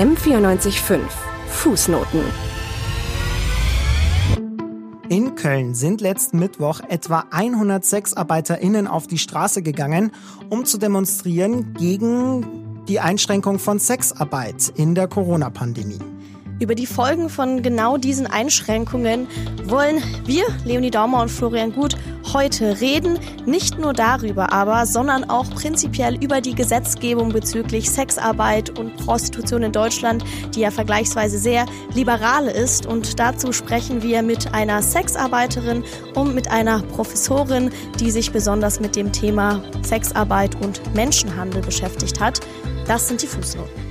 M945 Fußnoten in Köln sind letzten Mittwoch etwa 100 SexarbeiterInnen auf die Straße gegangen, um zu demonstrieren gegen die Einschränkung von Sexarbeit in der Corona-Pandemie. Über die Folgen von genau diesen Einschränkungen wollen wir, Leonie Daumer und Florian Gut, heute reden. Nicht nur darüber aber, sondern auch prinzipiell über die Gesetzgebung bezüglich Sexarbeit und Prostitution in Deutschland, die ja vergleichsweise sehr liberal ist. Und dazu sprechen wir mit einer Sexarbeiterin und mit einer Professorin, die sich besonders mit dem Thema Sexarbeit und Menschenhandel beschäftigt hat. Das sind die Fußnoten.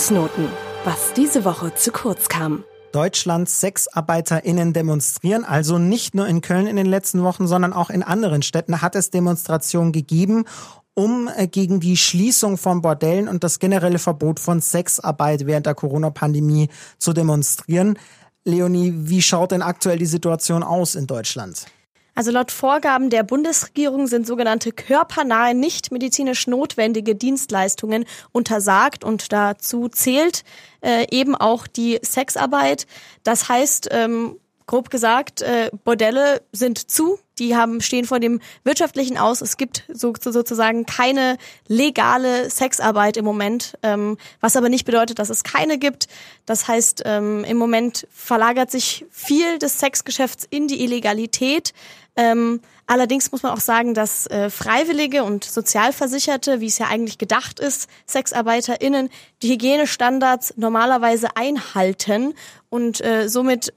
Fußnoten, was diese Woche zu kurz kam. Deutschlands SexarbeiterInnen demonstrieren, also nicht nur in Köln in den letzten Wochen, sondern auch in anderen Städten hat es Demonstrationen gegeben, um äh, gegen die Schließung von Bordellen und das generelle Verbot von Sexarbeit während der Corona-Pandemie zu demonstrieren. Leonie, wie schaut denn aktuell die Situation aus in Deutschland? Also laut Vorgaben der Bundesregierung sind sogenannte körpernahe, nicht medizinisch notwendige Dienstleistungen untersagt und dazu zählt äh, eben auch die Sexarbeit. Das heißt, ähm, grob gesagt, äh, Bordelle sind zu, die haben, stehen vor dem Wirtschaftlichen aus. Es gibt so, sozusagen keine legale Sexarbeit im Moment, ähm, was aber nicht bedeutet, dass es keine gibt. Das heißt, ähm, im Moment verlagert sich viel des Sexgeschäfts in die Illegalität. Ähm, allerdings muss man auch sagen, dass äh, Freiwillige und Sozialversicherte, wie es ja eigentlich gedacht ist, SexarbeiterInnen, die Hygienestandards normalerweise einhalten und äh, somit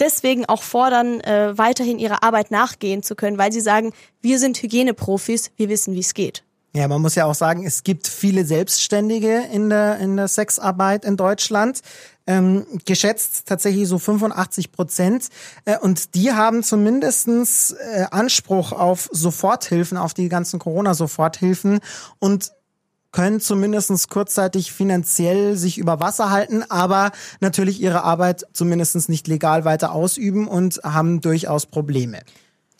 deswegen auch fordern, äh, weiterhin ihrer Arbeit nachgehen zu können, weil sie sagen, wir sind Hygieneprofis, wir wissen, wie es geht. Ja, man muss ja auch sagen, es gibt viele Selbstständige in der, in der Sexarbeit in Deutschland. Ähm, geschätzt tatsächlich so 85 Prozent. Äh, und die haben zumindestens äh, Anspruch auf Soforthilfen, auf die ganzen Corona-Soforthilfen und können zumindestens kurzzeitig finanziell sich über Wasser halten, aber natürlich ihre Arbeit zumindestens nicht legal weiter ausüben und haben durchaus Probleme.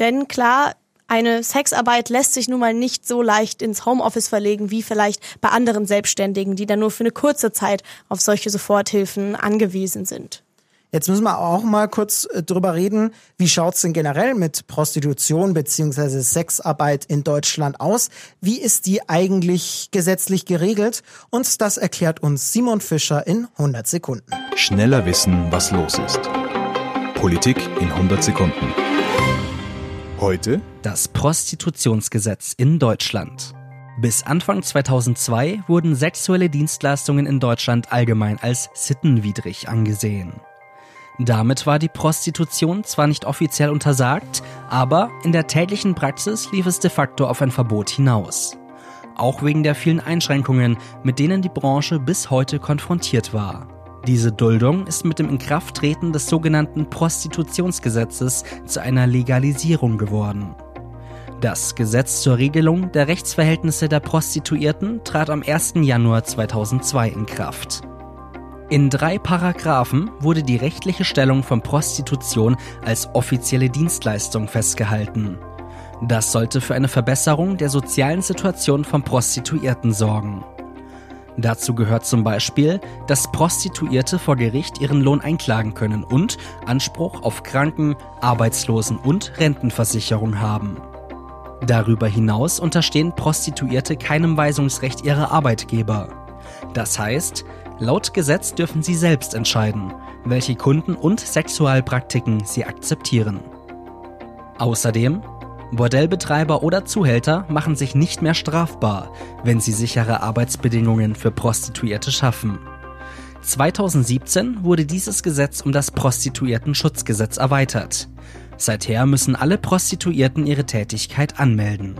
Denn klar, eine Sexarbeit lässt sich nun mal nicht so leicht ins Homeoffice verlegen wie vielleicht bei anderen Selbstständigen, die dann nur für eine kurze Zeit auf solche Soforthilfen angewiesen sind. Jetzt müssen wir auch mal kurz äh, drüber reden, wie schaut's denn generell mit Prostitution beziehungsweise Sexarbeit in Deutschland aus? Wie ist die eigentlich gesetzlich geregelt? Und das erklärt uns Simon Fischer in 100 Sekunden. Schneller wissen, was los ist. Politik in 100 Sekunden. Heute das Prostitutionsgesetz in Deutschland. Bis Anfang 2002 wurden sexuelle Dienstleistungen in Deutschland allgemein als sittenwidrig angesehen. Damit war die Prostitution zwar nicht offiziell untersagt, aber in der täglichen Praxis lief es de facto auf ein Verbot hinaus. Auch wegen der vielen Einschränkungen, mit denen die Branche bis heute konfrontiert war. Diese Duldung ist mit dem Inkrafttreten des sogenannten Prostitutionsgesetzes zu einer Legalisierung geworden. Das Gesetz zur Regelung der Rechtsverhältnisse der Prostituierten trat am 1. Januar 2002 in Kraft. In drei Paragraphen wurde die rechtliche Stellung von Prostitution als offizielle Dienstleistung festgehalten. Das sollte für eine Verbesserung der sozialen Situation von Prostituierten sorgen. Dazu gehört zum Beispiel, dass Prostituierte vor Gericht ihren Lohn einklagen können und Anspruch auf Kranken-, Arbeitslosen- und Rentenversicherung haben. Darüber hinaus unterstehen Prostituierte keinem Weisungsrecht ihrer Arbeitgeber. Das heißt, laut Gesetz dürfen sie selbst entscheiden, welche Kunden und Sexualpraktiken sie akzeptieren. Außerdem Bordellbetreiber oder Zuhälter machen sich nicht mehr strafbar, wenn sie sichere Arbeitsbedingungen für Prostituierte schaffen. 2017 wurde dieses Gesetz um das Prostituiertenschutzgesetz erweitert. Seither müssen alle Prostituierten ihre Tätigkeit anmelden.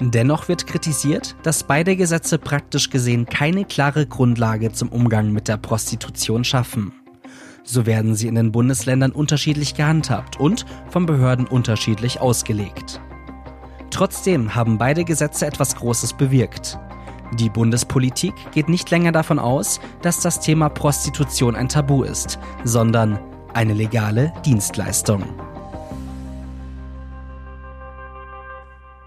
Dennoch wird kritisiert, dass beide Gesetze praktisch gesehen keine klare Grundlage zum Umgang mit der Prostitution schaffen. So werden sie in den Bundesländern unterschiedlich gehandhabt und von Behörden unterschiedlich ausgelegt. Trotzdem haben beide Gesetze etwas Großes bewirkt. Die Bundespolitik geht nicht länger davon aus, dass das Thema Prostitution ein Tabu ist, sondern eine legale Dienstleistung.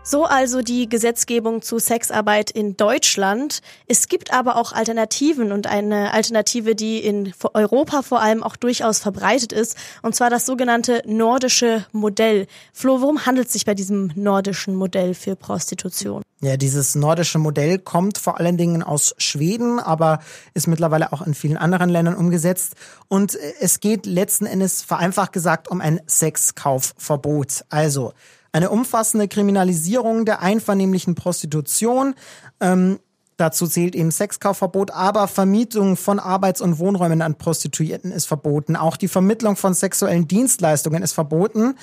So also die Gesetzgebung zu Sexarbeit in Deutschland. Es gibt aber auch Alternativen und eine Alternative, die in Europa vor allem auch durchaus verbreitet ist, und zwar das sogenannte nordische Modell. Flo, worum handelt es sich bei diesem nordischen Modell für Prostitution? Ja, dieses nordische Modell kommt vor allen Dingen aus Schweden, aber ist mittlerweile auch in vielen anderen Ländern umgesetzt. Und es geht letzten Endes vereinfacht gesagt um ein Sexkaufverbot. Also eine umfassende Kriminalisierung der einvernehmlichen Prostitution. Ähm, dazu zählt eben Sexkaufverbot, aber Vermietung von Arbeits- und Wohnräumen an Prostituierten ist verboten. Auch die Vermittlung von sexuellen Dienstleistungen ist verboten.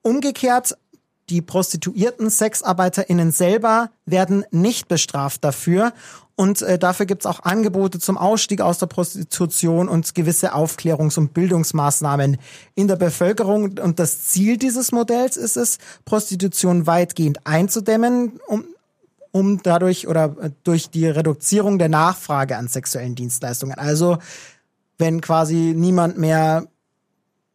Umgekehrt die prostituierten SexarbeiterInnen selber werden nicht bestraft dafür. Und äh, dafür gibt's auch Angebote zum Ausstieg aus der Prostitution und gewisse Aufklärungs- und Bildungsmaßnahmen in der Bevölkerung. Und das Ziel dieses Modells ist es, Prostitution weitgehend einzudämmen, um, um dadurch oder äh, durch die Reduzierung der Nachfrage an sexuellen Dienstleistungen. Also wenn quasi niemand mehr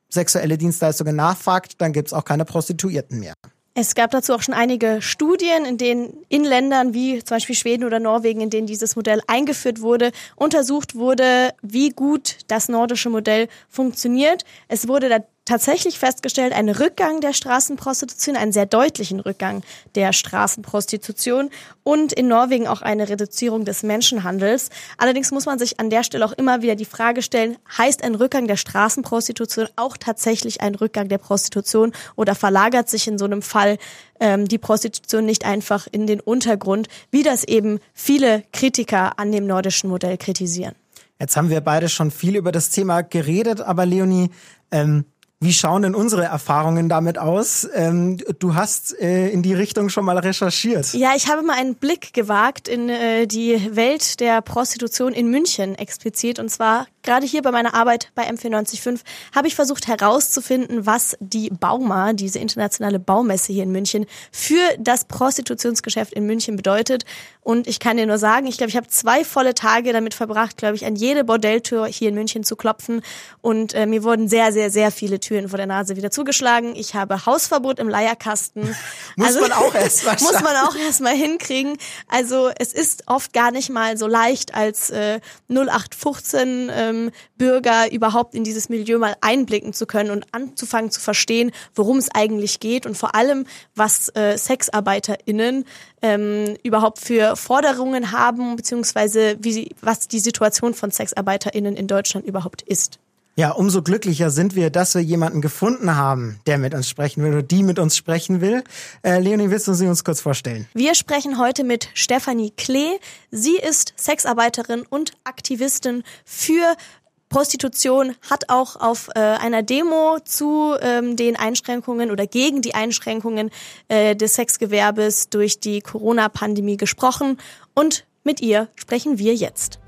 sexuelle Dienstleistungen nachfragt, dann gibt's auch keine Prostituierten mehr. Es gab dazu auch schon einige Studien, in denen in Ländern wie zum Beispiel Schweden oder Norwegen, in denen dieses Modell eingeführt wurde, untersucht wurde, wie gut das nordische Modell funktioniert. Es wurde da tatsächlich festgestellt, einen Rückgang der Straßenprostitution, einen sehr deutlichen Rückgang der Straßenprostitution und in Norwegen auch eine Reduzierung des Menschenhandels. Allerdings muss man sich an der Stelle auch immer wieder die Frage stellen, heißt ein Rückgang der Straßenprostitution auch tatsächlich ein Rückgang der Prostitution oder verlagert sich in so einem Fall ähm, die Prostitution nicht einfach in den Untergrund, wie das eben viele Kritiker an dem nordischen Modell kritisieren? Jetzt haben wir beide schon viel über das Thema geredet, aber Leonie, ähm, wie schauen denn unsere Erfahrungen damit aus? Ähm, du hast äh, in die Richtung schon mal recherchiert. Ja, ich habe mal einen Blick gewagt in äh, die Welt der Prostitution in München explizit. Und zwar gerade hier bei meiner Arbeit bei M495 habe ich versucht herauszufinden, was die Bauma, diese internationale Baumesse hier in München, für das Prostitutionsgeschäft in München bedeutet. Und ich kann dir nur sagen, ich glaube, ich habe zwei volle Tage damit verbracht, glaube ich, an jede Bordelltür hier in München zu klopfen. Und äh, mir wurden sehr, sehr, sehr viele Türen vor der Nase wieder zugeschlagen. Ich habe Hausverbot im Leierkasten. muss also, man auch erst mal Muss man auch erst mal hinkriegen. Also es ist oft gar nicht mal so leicht als äh, 0815 ähm, Bürger überhaupt in dieses Milieu mal einblicken zu können und anzufangen zu verstehen, worum es eigentlich geht und vor allem, was äh, SexarbeiterInnen ähm, überhaupt für Forderungen haben, beziehungsweise wie sie, was die Situation von SexarbeiterInnen in Deutschland überhaupt ist. Ja, umso glücklicher sind wir, dass wir jemanden gefunden haben, der mit uns sprechen will oder die mit uns sprechen will. Äh, Leonie, willst du sie uns kurz vorstellen? Wir sprechen heute mit Stefanie Klee. Sie ist Sexarbeiterin und Aktivistin für Prostitution hat auch auf äh, einer Demo zu ähm, den Einschränkungen oder gegen die Einschränkungen äh, des Sexgewerbes durch die Corona-Pandemie gesprochen und mit ihr sprechen wir jetzt.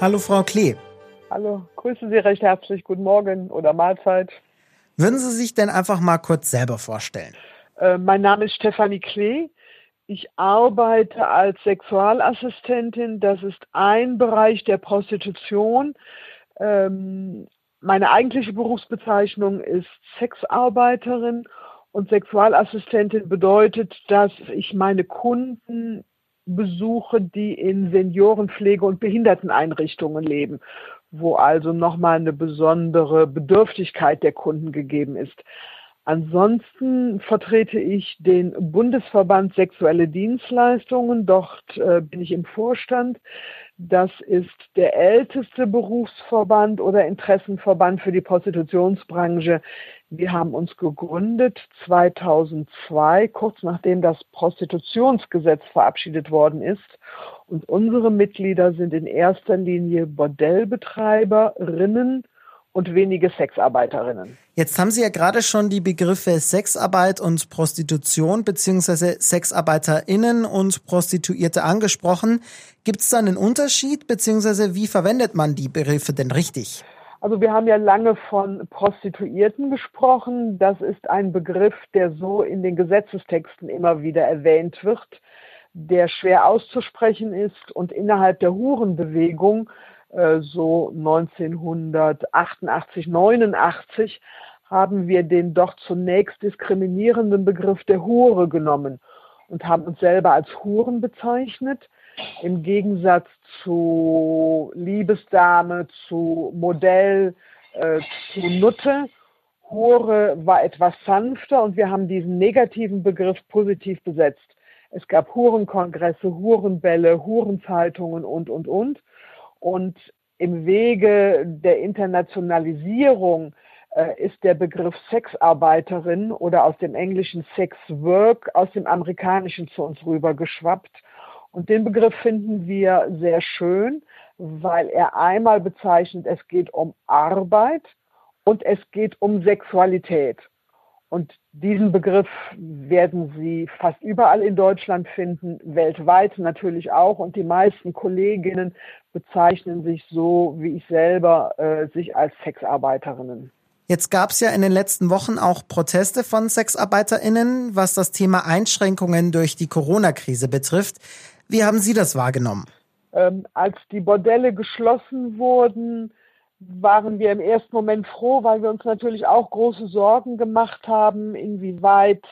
Hallo Frau Klee. Hallo, grüße Sie recht herzlich. Guten Morgen oder Mahlzeit. Würden Sie sich denn einfach mal kurz selber vorstellen? Äh, mein Name ist Stefanie Klee. Ich arbeite als Sexualassistentin. Das ist ein Bereich der Prostitution. Ähm, meine eigentliche Berufsbezeichnung ist Sexarbeiterin und Sexualassistentin bedeutet, dass ich meine Kunden besuche, die in Seniorenpflege und Behinderteneinrichtungen leben, wo also nochmal eine besondere Bedürftigkeit der Kunden gegeben ist. Ansonsten vertrete ich den Bundesverband Sexuelle Dienstleistungen. Dort äh, bin ich im Vorstand. Das ist der älteste Berufsverband oder Interessenverband für die Prostitutionsbranche. Wir haben uns gegründet 2002, kurz nachdem das Prostitutionsgesetz verabschiedet worden ist. Und unsere Mitglieder sind in erster Linie Bordellbetreiberinnen und wenige Sexarbeiterinnen. Jetzt haben Sie ja gerade schon die Begriffe Sexarbeit und Prostitution beziehungsweise Sexarbeiterinnen und Prostituierte angesprochen. Gibt es da einen Unterschied beziehungsweise wie verwendet man die Begriffe denn richtig? Also wir haben ja lange von Prostituierten gesprochen. Das ist ein Begriff, der so in den Gesetzestexten immer wieder erwähnt wird, der schwer auszusprechen ist und innerhalb der Hurenbewegung äh, so 1988, 89 haben wir den doch zunächst diskriminierenden Begriff der Hure genommen und haben uns selber als Huren bezeichnet im Gegensatz zu Liebesdame, zu Modell, äh, zu Nutte. Hure war etwas sanfter und wir haben diesen negativen Begriff positiv besetzt. Es gab Hurenkongresse, Hurenbälle, Hurenzeitungen und, und, und. Und im Wege der Internationalisierung äh, ist der Begriff Sexarbeiterin oder aus dem englischen Sex Work aus dem amerikanischen zu uns rübergeschwappt. Und den Begriff finden wir sehr schön, weil er einmal bezeichnet, es geht um Arbeit und es geht um Sexualität. Und diesen Begriff werden Sie fast überall in Deutschland finden, weltweit natürlich auch. Und die meisten Kolleginnen bezeichnen sich so, wie ich selber, äh, sich als Sexarbeiterinnen. Jetzt gab es ja in den letzten Wochen auch Proteste von Sexarbeiterinnen, was das Thema Einschränkungen durch die Corona-Krise betrifft. Wie haben Sie das wahrgenommen? Ähm, als die Bordelle geschlossen wurden, waren wir im ersten Moment froh, weil wir uns natürlich auch große Sorgen gemacht haben, inwieweit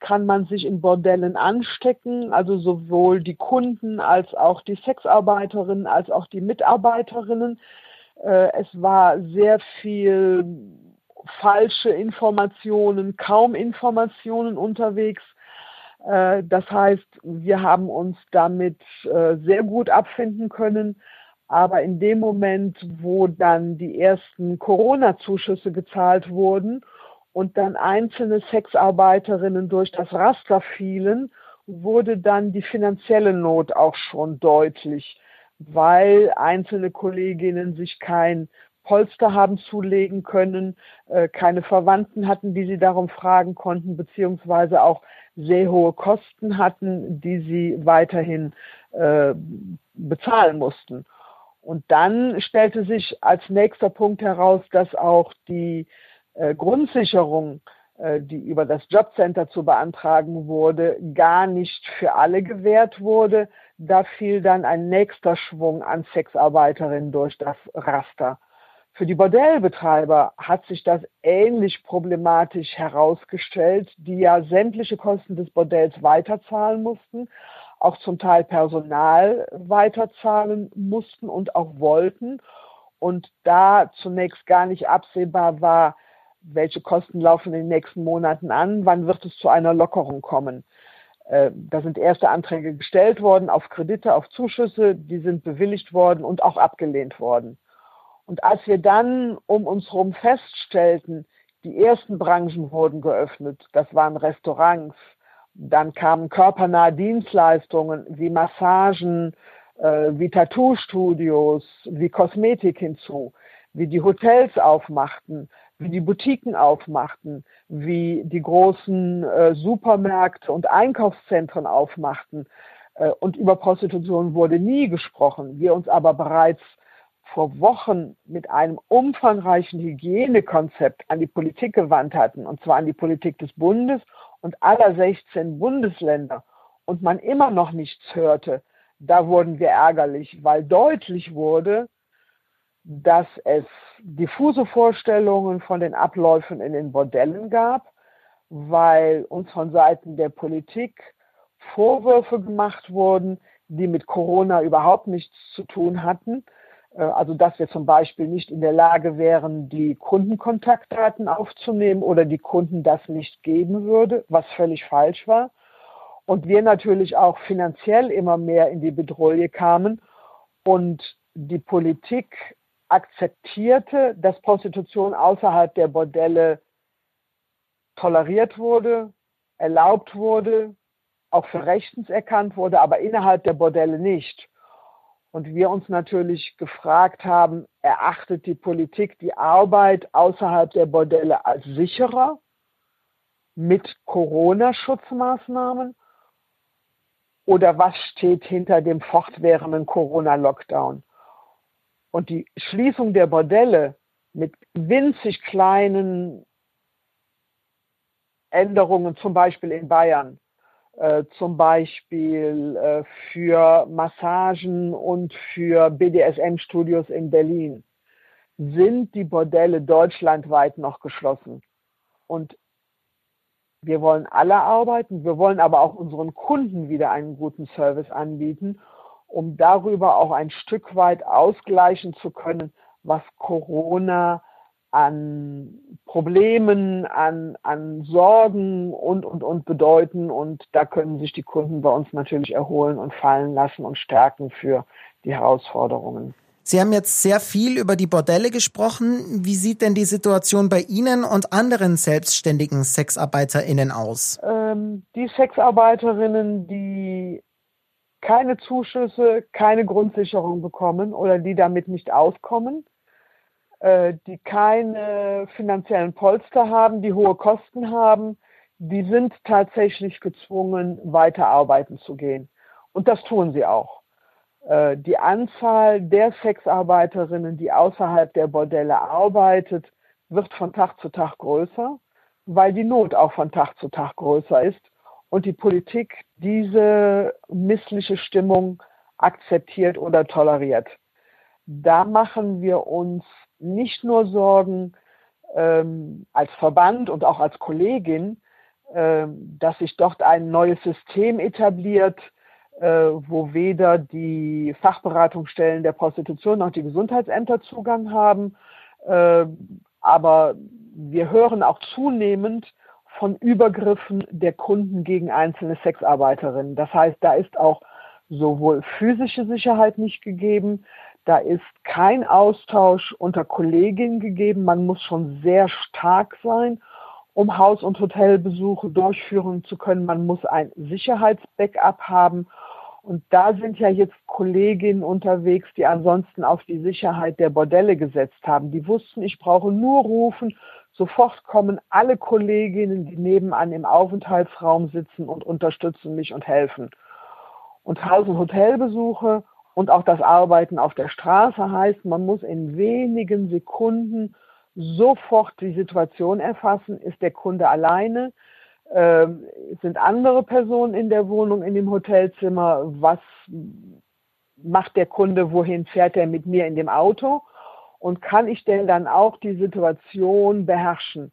kann man sich in Bordellen anstecken, also sowohl die Kunden als auch die Sexarbeiterinnen als auch die Mitarbeiterinnen. Äh, es war sehr viel falsche Informationen, kaum Informationen unterwegs. Äh, das heißt, wir haben uns damit äh, sehr gut abfinden können. Aber in dem Moment, wo dann die ersten Corona-Zuschüsse gezahlt wurden und dann einzelne Sexarbeiterinnen durch das Raster fielen, wurde dann die finanzielle Not auch schon deutlich, weil einzelne Kolleginnen sich kein Polster haben zulegen können, äh, keine Verwandten hatten, die sie darum fragen konnten, beziehungsweise auch sehr hohe Kosten hatten, die sie weiterhin äh, bezahlen mussten. Und dann stellte sich als nächster Punkt heraus, dass auch die äh, Grundsicherung, äh, die über das Jobcenter zu beantragen wurde, gar nicht für alle gewährt wurde. Da fiel dann ein nächster Schwung an Sexarbeiterinnen durch das Raster. Für die Bordellbetreiber hat sich das ähnlich problematisch herausgestellt, die ja sämtliche Kosten des Bordells weiterzahlen mussten, auch zum Teil Personal weiterzahlen mussten und auch wollten. Und da zunächst gar nicht absehbar war, welche Kosten laufen in den nächsten Monaten an, wann wird es zu einer Lockerung kommen. Äh, da sind erste Anträge gestellt worden auf Kredite, auf Zuschüsse, die sind bewilligt worden und auch abgelehnt worden. Und als wir dann um uns herum feststellten, die ersten Branchen wurden geöffnet, das waren Restaurants, dann kamen körpernahe Dienstleistungen wie Massagen, äh, wie Tattoo-Studios, wie Kosmetik hinzu, wie die Hotels aufmachten, wie die Boutiquen aufmachten, wie die großen äh, Supermärkte und Einkaufszentren aufmachten. Äh, und über Prostitution wurde nie gesprochen. Wir uns aber bereits vor Wochen mit einem umfangreichen Hygienekonzept an die Politik gewandt hatten, und zwar an die Politik des Bundes und aller 16 Bundesländer, und man immer noch nichts hörte, da wurden wir ärgerlich, weil deutlich wurde, dass es diffuse Vorstellungen von den Abläufen in den Bordellen gab, weil uns von Seiten der Politik Vorwürfe gemacht wurden, die mit Corona überhaupt nichts zu tun hatten also dass wir zum Beispiel nicht in der Lage wären, die Kundenkontaktdaten aufzunehmen oder die Kunden das nicht geben würde, was völlig falsch war. Und wir natürlich auch finanziell immer mehr in die Bedrohung kamen und die Politik akzeptierte, dass Prostitution außerhalb der Bordelle toleriert wurde, erlaubt wurde, auch für rechtens erkannt wurde, aber innerhalb der Bordelle nicht. Und wir uns natürlich gefragt haben, erachtet die Politik die Arbeit außerhalb der Bordelle als sicherer mit Corona-Schutzmaßnahmen? Oder was steht hinter dem fortwährenden Corona-Lockdown? Und die Schließung der Bordelle mit winzig kleinen Änderungen, zum Beispiel in Bayern, äh, zum Beispiel äh, für Massagen und für BDSM-Studios in Berlin, sind die Bordelle deutschlandweit noch geschlossen. Und wir wollen alle arbeiten, wir wollen aber auch unseren Kunden wieder einen guten Service anbieten, um darüber auch ein Stück weit ausgleichen zu können, was Corona an Problemen, an, an Sorgen und, und, und bedeuten. Und da können sich die Kunden bei uns natürlich erholen und fallen lassen und stärken für die Herausforderungen. Sie haben jetzt sehr viel über die Bordelle gesprochen. Wie sieht denn die Situation bei Ihnen und anderen selbstständigen SexarbeiterInnen aus? Ähm, die Sexarbeiterinnen, die keine Zuschüsse, keine Grundsicherung bekommen oder die damit nicht auskommen, die keine finanziellen Polster haben, die hohe Kosten haben, die sind tatsächlich gezwungen, weiter arbeiten zu gehen. Und das tun sie auch. Äh, die Anzahl der Sexarbeiterinnen, die außerhalb der Bordelle arbeitet, wird von Tag zu Tag größer, weil die Not auch von Tag zu Tag größer ist und die Politik diese missliche Stimmung akzeptiert oder toleriert. Da machen wir uns nicht nur Sorgen ähm, als Verband und auch als Kollegin, äh, dass sich dort ein neues System etabliert, äh, wo weder die Fachberatungsstellen der Prostitution noch die Gesundheitsämter Zugang haben. Äh, aber wir hören auch zunehmend von Übergriffen der Kunden gegen einzelne Sexarbeiterinnen. Das heißt, da ist auch sowohl physische Sicherheit nicht gegeben, da ist kein Austausch unter Kolleginnen gegeben. Man muss schon sehr stark sein, um Haus- und Hotelbesuche durchführen zu können. Man muss ein Sicherheitsbackup haben. Und da sind ja jetzt Kolleginnen unterwegs, die ansonsten auf die Sicherheit der Bordelle gesetzt haben. Die wussten, ich brauche nur rufen. Sofort kommen alle Kolleginnen, die nebenan im Aufenthaltsraum sitzen und unterstützen mich und helfen. Und Haus- und Hotelbesuche und auch das Arbeiten auf der Straße heißt, man muss in wenigen Sekunden sofort die Situation erfassen. Ist der Kunde alleine? Ähm, sind andere Personen in der Wohnung, in dem Hotelzimmer? Was macht der Kunde? Wohin fährt er mit mir in dem Auto? Und kann ich denn dann auch die Situation beherrschen?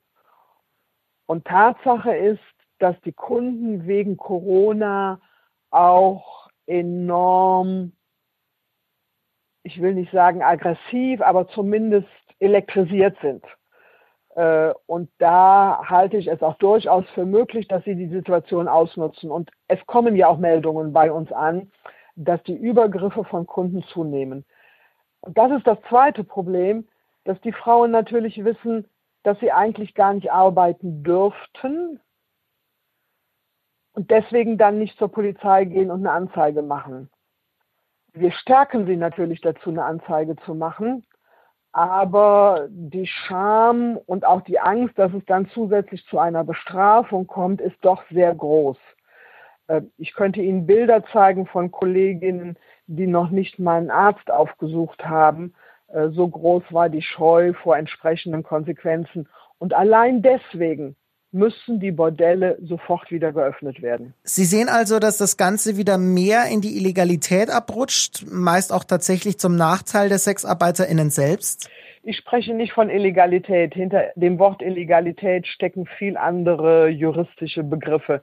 Und Tatsache ist, dass die Kunden wegen Corona auch enorm ich will nicht sagen aggressiv, aber zumindest elektrisiert sind. Äh, und da halte ich es auch durchaus für möglich, dass sie die Situation ausnutzen. Und es kommen ja auch Meldungen bei uns an, dass die Übergriffe von Kunden zunehmen. Und das ist das zweite Problem, dass die Frauen natürlich wissen, dass sie eigentlich gar nicht arbeiten dürften und deswegen dann nicht zur Polizei gehen und eine Anzeige machen. Wir stärken sie natürlich dazu, eine Anzeige zu machen. Aber die Scham und auch die Angst, dass es dann zusätzlich zu einer Bestrafung kommt, ist doch sehr groß. Äh, ich könnte Ihnen Bilder zeigen von Kolleginnen, die noch nicht mal einen Arzt aufgesucht haben. Äh, so groß war die Scheu vor entsprechenden Konsequenzen. Und allein deswegen müssen die Bordelle sofort wieder geöffnet werden. Sie sehen also, dass das Ganze wieder mehr in die Illegalität abrutscht, meist auch tatsächlich zum Nachteil der SexarbeiterInnen selbst? Ich spreche nicht von Illegalität. Hinter dem Wort Illegalität stecken viel andere juristische Begriffe.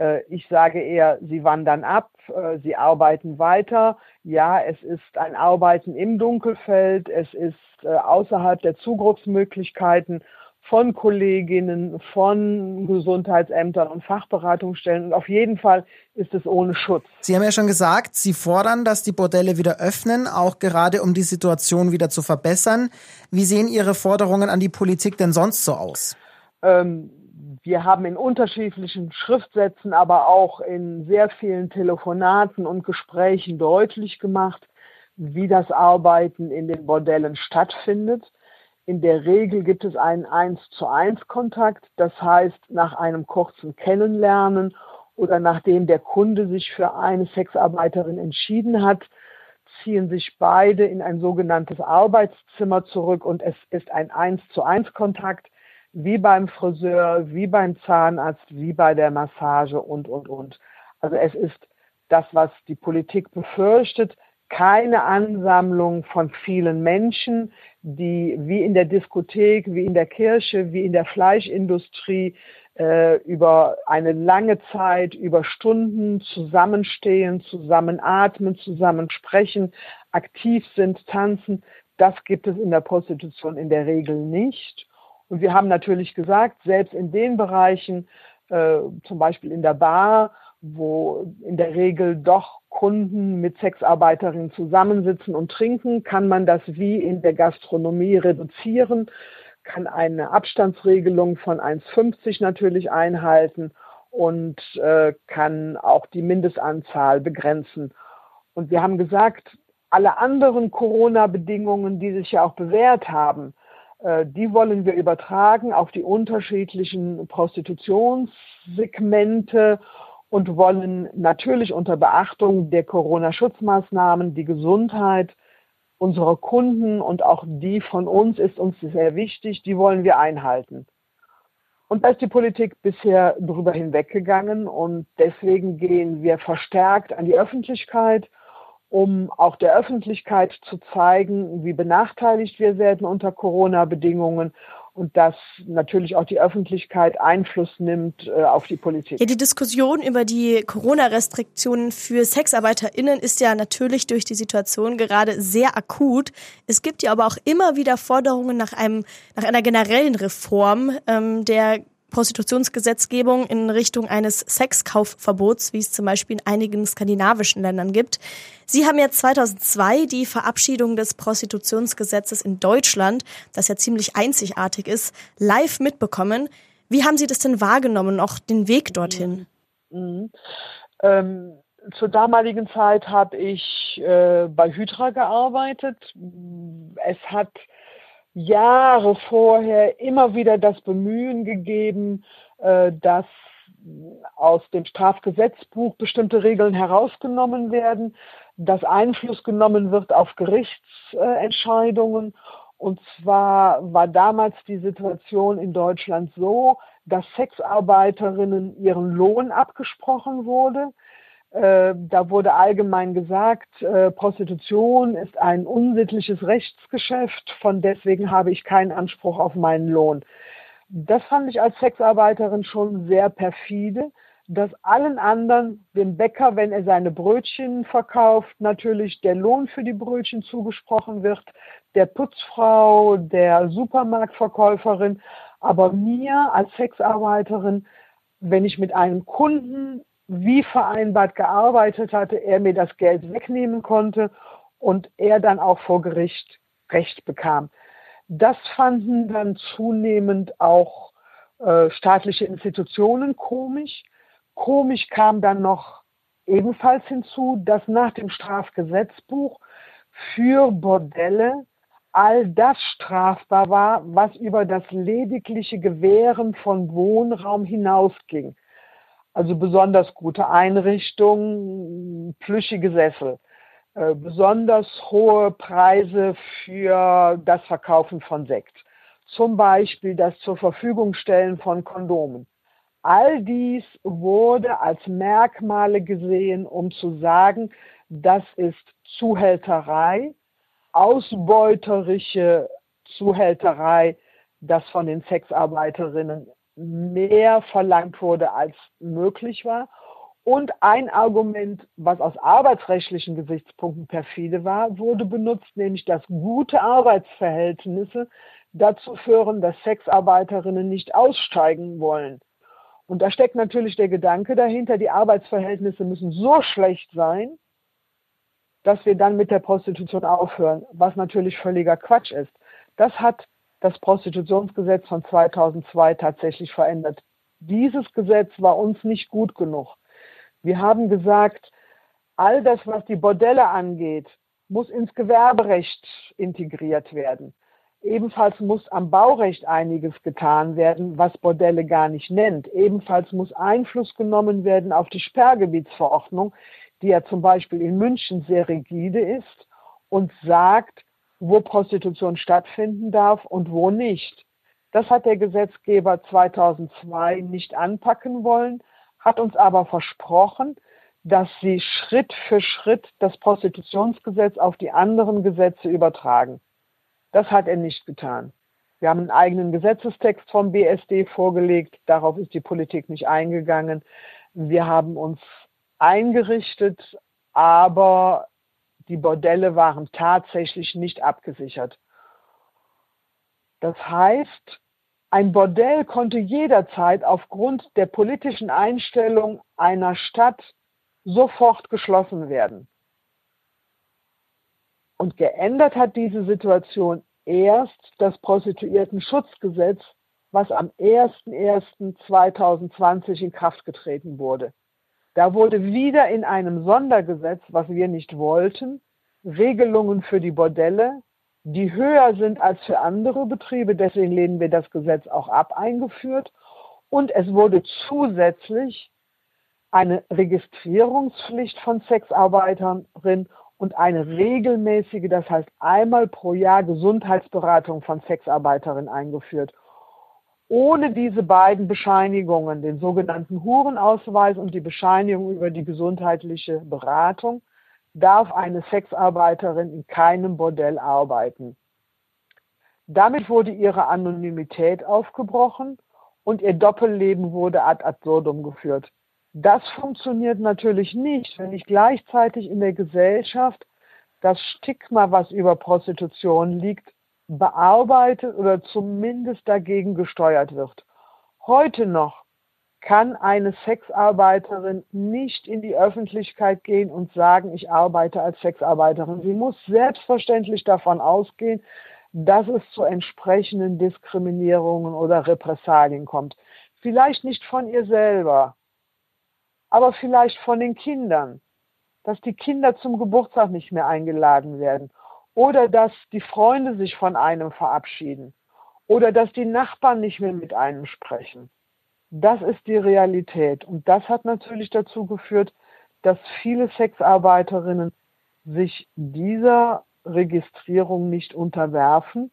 Äh, ich sage eher, sie wandern ab, äh, sie arbeiten weiter. Ja, es ist ein Arbeiten im Dunkelfeld, es ist äh, außerhalb der Zugriffsmöglichkeiten von Kolleginnen, von Gesundheitsämtern und Fachberatungsstellen. Und auf jeden Fall ist es ohne Schutz. Sie haben ja schon gesagt, Sie fordern, dass die Bordelle wieder öffnen, auch gerade um die Situation wieder zu verbessern. Wie sehen Ihre Forderungen an die Politik denn sonst so aus? Ähm, wir haben in unterschiedlichen Schriftsätzen, aber auch in sehr vielen Telefonaten und Gesprächen deutlich gemacht, wie das Arbeiten in den Bordellen stattfindet in der Regel gibt es einen 1 zu 1 Kontakt, das heißt nach einem kurzen Kennenlernen oder nachdem der Kunde sich für eine Sexarbeiterin entschieden hat, ziehen sich beide in ein sogenanntes Arbeitszimmer zurück und es ist ein eins zu eins Kontakt, wie beim Friseur, wie beim Zahnarzt, wie bei der Massage und, und, und. Also es ist das, was die Politik befürchtet, keine Ansammlung von vielen Menschen, die wie in der Diskothek, wie in der Kirche, wie in der Fleischindustrie äh, über eine lange Zeit, über Stunden zusammenstehen, zusammenatmen, zusammen sprechen, aktiv sind, tanzen. Das gibt es in der Prostitution in der Regel nicht. Und wir haben natürlich gesagt, selbst in den Bereichen, äh, zum Beispiel in der Bar, wo in der Regel doch Kunden mit Sexarbeiterinnen zusammensitzen und trinken, kann man das wie in der Gastronomie reduzieren kann eine Abstandsregelung von 1,50 natürlich einhalten und äh, kann auch die Mindestanzahl begrenzen. Und wir haben gesagt, alle anderen Corona-Bedingungen, die sich ja auch bewährt haben, äh, die wollen wir übertragen auf die unterschiedlichen Prostitutionssegmente und wollen natürlich unter Beachtung der Corona-Schutzmaßnahmen die Gesundheit unserer Kunden und auch die von uns ist uns sehr wichtig, die wollen wir einhalten. Und da ist die Politik bisher drüber hinweggegangen und deswegen gehen wir verstärkt an die Öffentlichkeit, um auch der Öffentlichkeit zu zeigen, wie benachteiligt wir werden unter Corona-Bedingungen und dass natürlich auch die Öffentlichkeit Einfluss nimmt äh, auf die Politik. Ja, die Diskussion über die Corona-Restriktionen für SexarbeiterInnen ist ja natürlich durch die Situation gerade sehr akut. Es gibt ja aber auch immer wieder Forderungen nach einem, nach einer generellen Reform ähm, der Prostitutionsgesetzgebung in Richtung eines Sexkaufverbots, wie es zum Beispiel in einigen skandinavischen Ländern gibt. Sie haben ja 2002 die Verabschiedung des Prostitutionsgesetzes in Deutschland, das ja ziemlich einzigartig ist, live mitbekommen. Wie haben Sie das denn wahrgenommen, auch den Weg dorthin? Mhm. Ähm, zur damaligen Zeit habe ich äh, bei Hydra gearbeitet. Es hat Jahre vorher immer wieder das Bemühen gegeben, äh, dass aus dem Strafgesetzbuch bestimmte Regeln herausgenommen werden, dass Einfluss genommen wird auf Gerichtsentscheidungen. Und zwar war damals die Situation in Deutschland so, dass Sexarbeiterinnen ihren Lohn abgesprochen wurde. Äh, da wurde allgemein gesagt, äh, Prostitution ist ein unsittliches Rechtsgeschäft, von deswegen habe ich keinen Anspruch auf meinen Lohn. Das fand ich als Sexarbeiterin schon sehr perfide, dass allen anderen, dem Bäcker, wenn er seine Brötchen verkauft, natürlich der Lohn für die Brötchen zugesprochen wird, der Putzfrau, der Supermarktverkäuferin, aber mir als Sexarbeiterin, wenn ich mit einem Kunden wie vereinbart gearbeitet hatte, er mir das Geld wegnehmen konnte und er dann auch vor Gericht Recht bekam. Das fanden dann zunehmend auch äh, staatliche Institutionen komisch. Komisch kam dann noch ebenfalls hinzu, dass nach dem Strafgesetzbuch für Bordelle all das strafbar war, was über das ledigliche Gewähren von Wohnraum hinausging. Also besonders gute Einrichtungen, plüschige Sessel, äh, besonders hohe Preise für das Verkaufen von Sekt, zum Beispiel das zur Verfügung stellen von Kondomen. All dies wurde als Merkmale gesehen, um zu sagen, das ist Zuhälterei, ausbeuterische Zuhälterei, das von den Sexarbeiterinnen mehr verlangt wurde, als möglich war. Und ein Argument, was aus arbeitsrechtlichen Gesichtspunkten perfide war, wurde benutzt, nämlich dass gute Arbeitsverhältnisse dazu führen, dass Sexarbeiterinnen nicht aussteigen wollen. Und da steckt natürlich der Gedanke dahinter, die Arbeitsverhältnisse müssen so schlecht sein, dass wir dann mit der Prostitution aufhören, was natürlich völliger Quatsch ist. Das hat das Prostitutionsgesetz von 2002 tatsächlich verändert. Dieses Gesetz war uns nicht gut genug. Wir haben gesagt, all das, was die Bordelle angeht, muss ins Gewerberecht integriert werden. Ebenfalls muss am Baurecht einiges getan werden, was Bordelle gar nicht nennt. Ebenfalls muss Einfluss genommen werden auf die Sperrgebietsverordnung, die ja zum Beispiel in München sehr rigide ist und sagt, wo Prostitution stattfinden darf und wo nicht. Das hat der Gesetzgeber 2002 nicht anpacken wollen, hat uns aber versprochen, dass sie Schritt für Schritt das Prostitutionsgesetz auf die anderen Gesetze übertragen. Das hat er nicht getan. Wir haben einen eigenen Gesetzestext vom BSD vorgelegt. Darauf ist die Politik nicht eingegangen. Wir haben uns eingerichtet, aber die Bordelle waren tatsächlich nicht abgesichert. Das heißt, ein Bordell konnte jederzeit aufgrund der politischen Einstellung einer Stadt sofort geschlossen werden. Und geändert hat diese Situation erst das Prostituiertenschutzgesetz, was am 01.01.2020 in Kraft getreten wurde. Da wurde wieder in einem Sondergesetz, was wir nicht wollten, Regelungen für die Bordelle, die höher sind als für andere Betriebe, deswegen lehnen wir das Gesetz auch ab, eingeführt. Und es wurde zusätzlich eine Registrierungspflicht von Sexarbeiterinnen und eine regelmäßige, das heißt einmal pro Jahr Gesundheitsberatung von Sexarbeiterinnen eingeführt. Ohne diese beiden Bescheinigungen, den sogenannten Hurenausweis und die Bescheinigung über die gesundheitliche Beratung, darf eine Sexarbeiterin in keinem Bordell arbeiten. Damit wurde ihre Anonymität aufgebrochen und ihr Doppelleben wurde ad absurdum geführt. Das funktioniert natürlich nicht, wenn nicht gleichzeitig in der Gesellschaft das Stigma, was über Prostitution liegt, bearbeitet oder zumindest dagegen gesteuert wird. Heute noch kann eine Sexarbeiterin nicht in die Öffentlichkeit gehen und sagen, ich arbeite als Sexarbeiterin. Sie muss selbstverständlich davon ausgehen, dass es zu entsprechenden Diskriminierungen oder Repressalien kommt. Vielleicht nicht von ihr selber, aber vielleicht von den Kindern, dass die Kinder zum Geburtstag nicht mehr eingeladen werden oder dass die Freunde sich von einem verabschieden oder dass die Nachbarn nicht mehr mit einem sprechen. Das ist die Realität und das hat natürlich dazu geführt, dass viele Sexarbeiterinnen sich dieser Registrierung nicht unterwerfen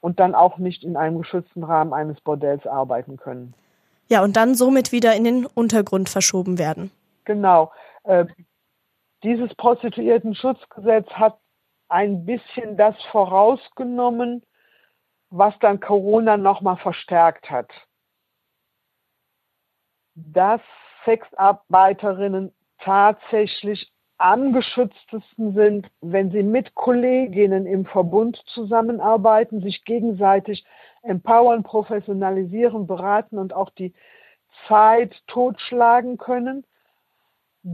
und dann auch nicht in einem geschützten Rahmen eines Bordells arbeiten können. Ja, und dann somit wieder in den Untergrund verschoben werden. Genau. Äh, dieses Prostituiertenschutzgesetz hat ein bisschen das vorausgenommen, was dann Corona nochmal verstärkt hat. Dass Sexarbeiterinnen tatsächlich am geschütztesten sind, wenn sie mit Kolleginnen im Verbund zusammenarbeiten, sich gegenseitig empowern, professionalisieren, beraten und auch die Zeit totschlagen können,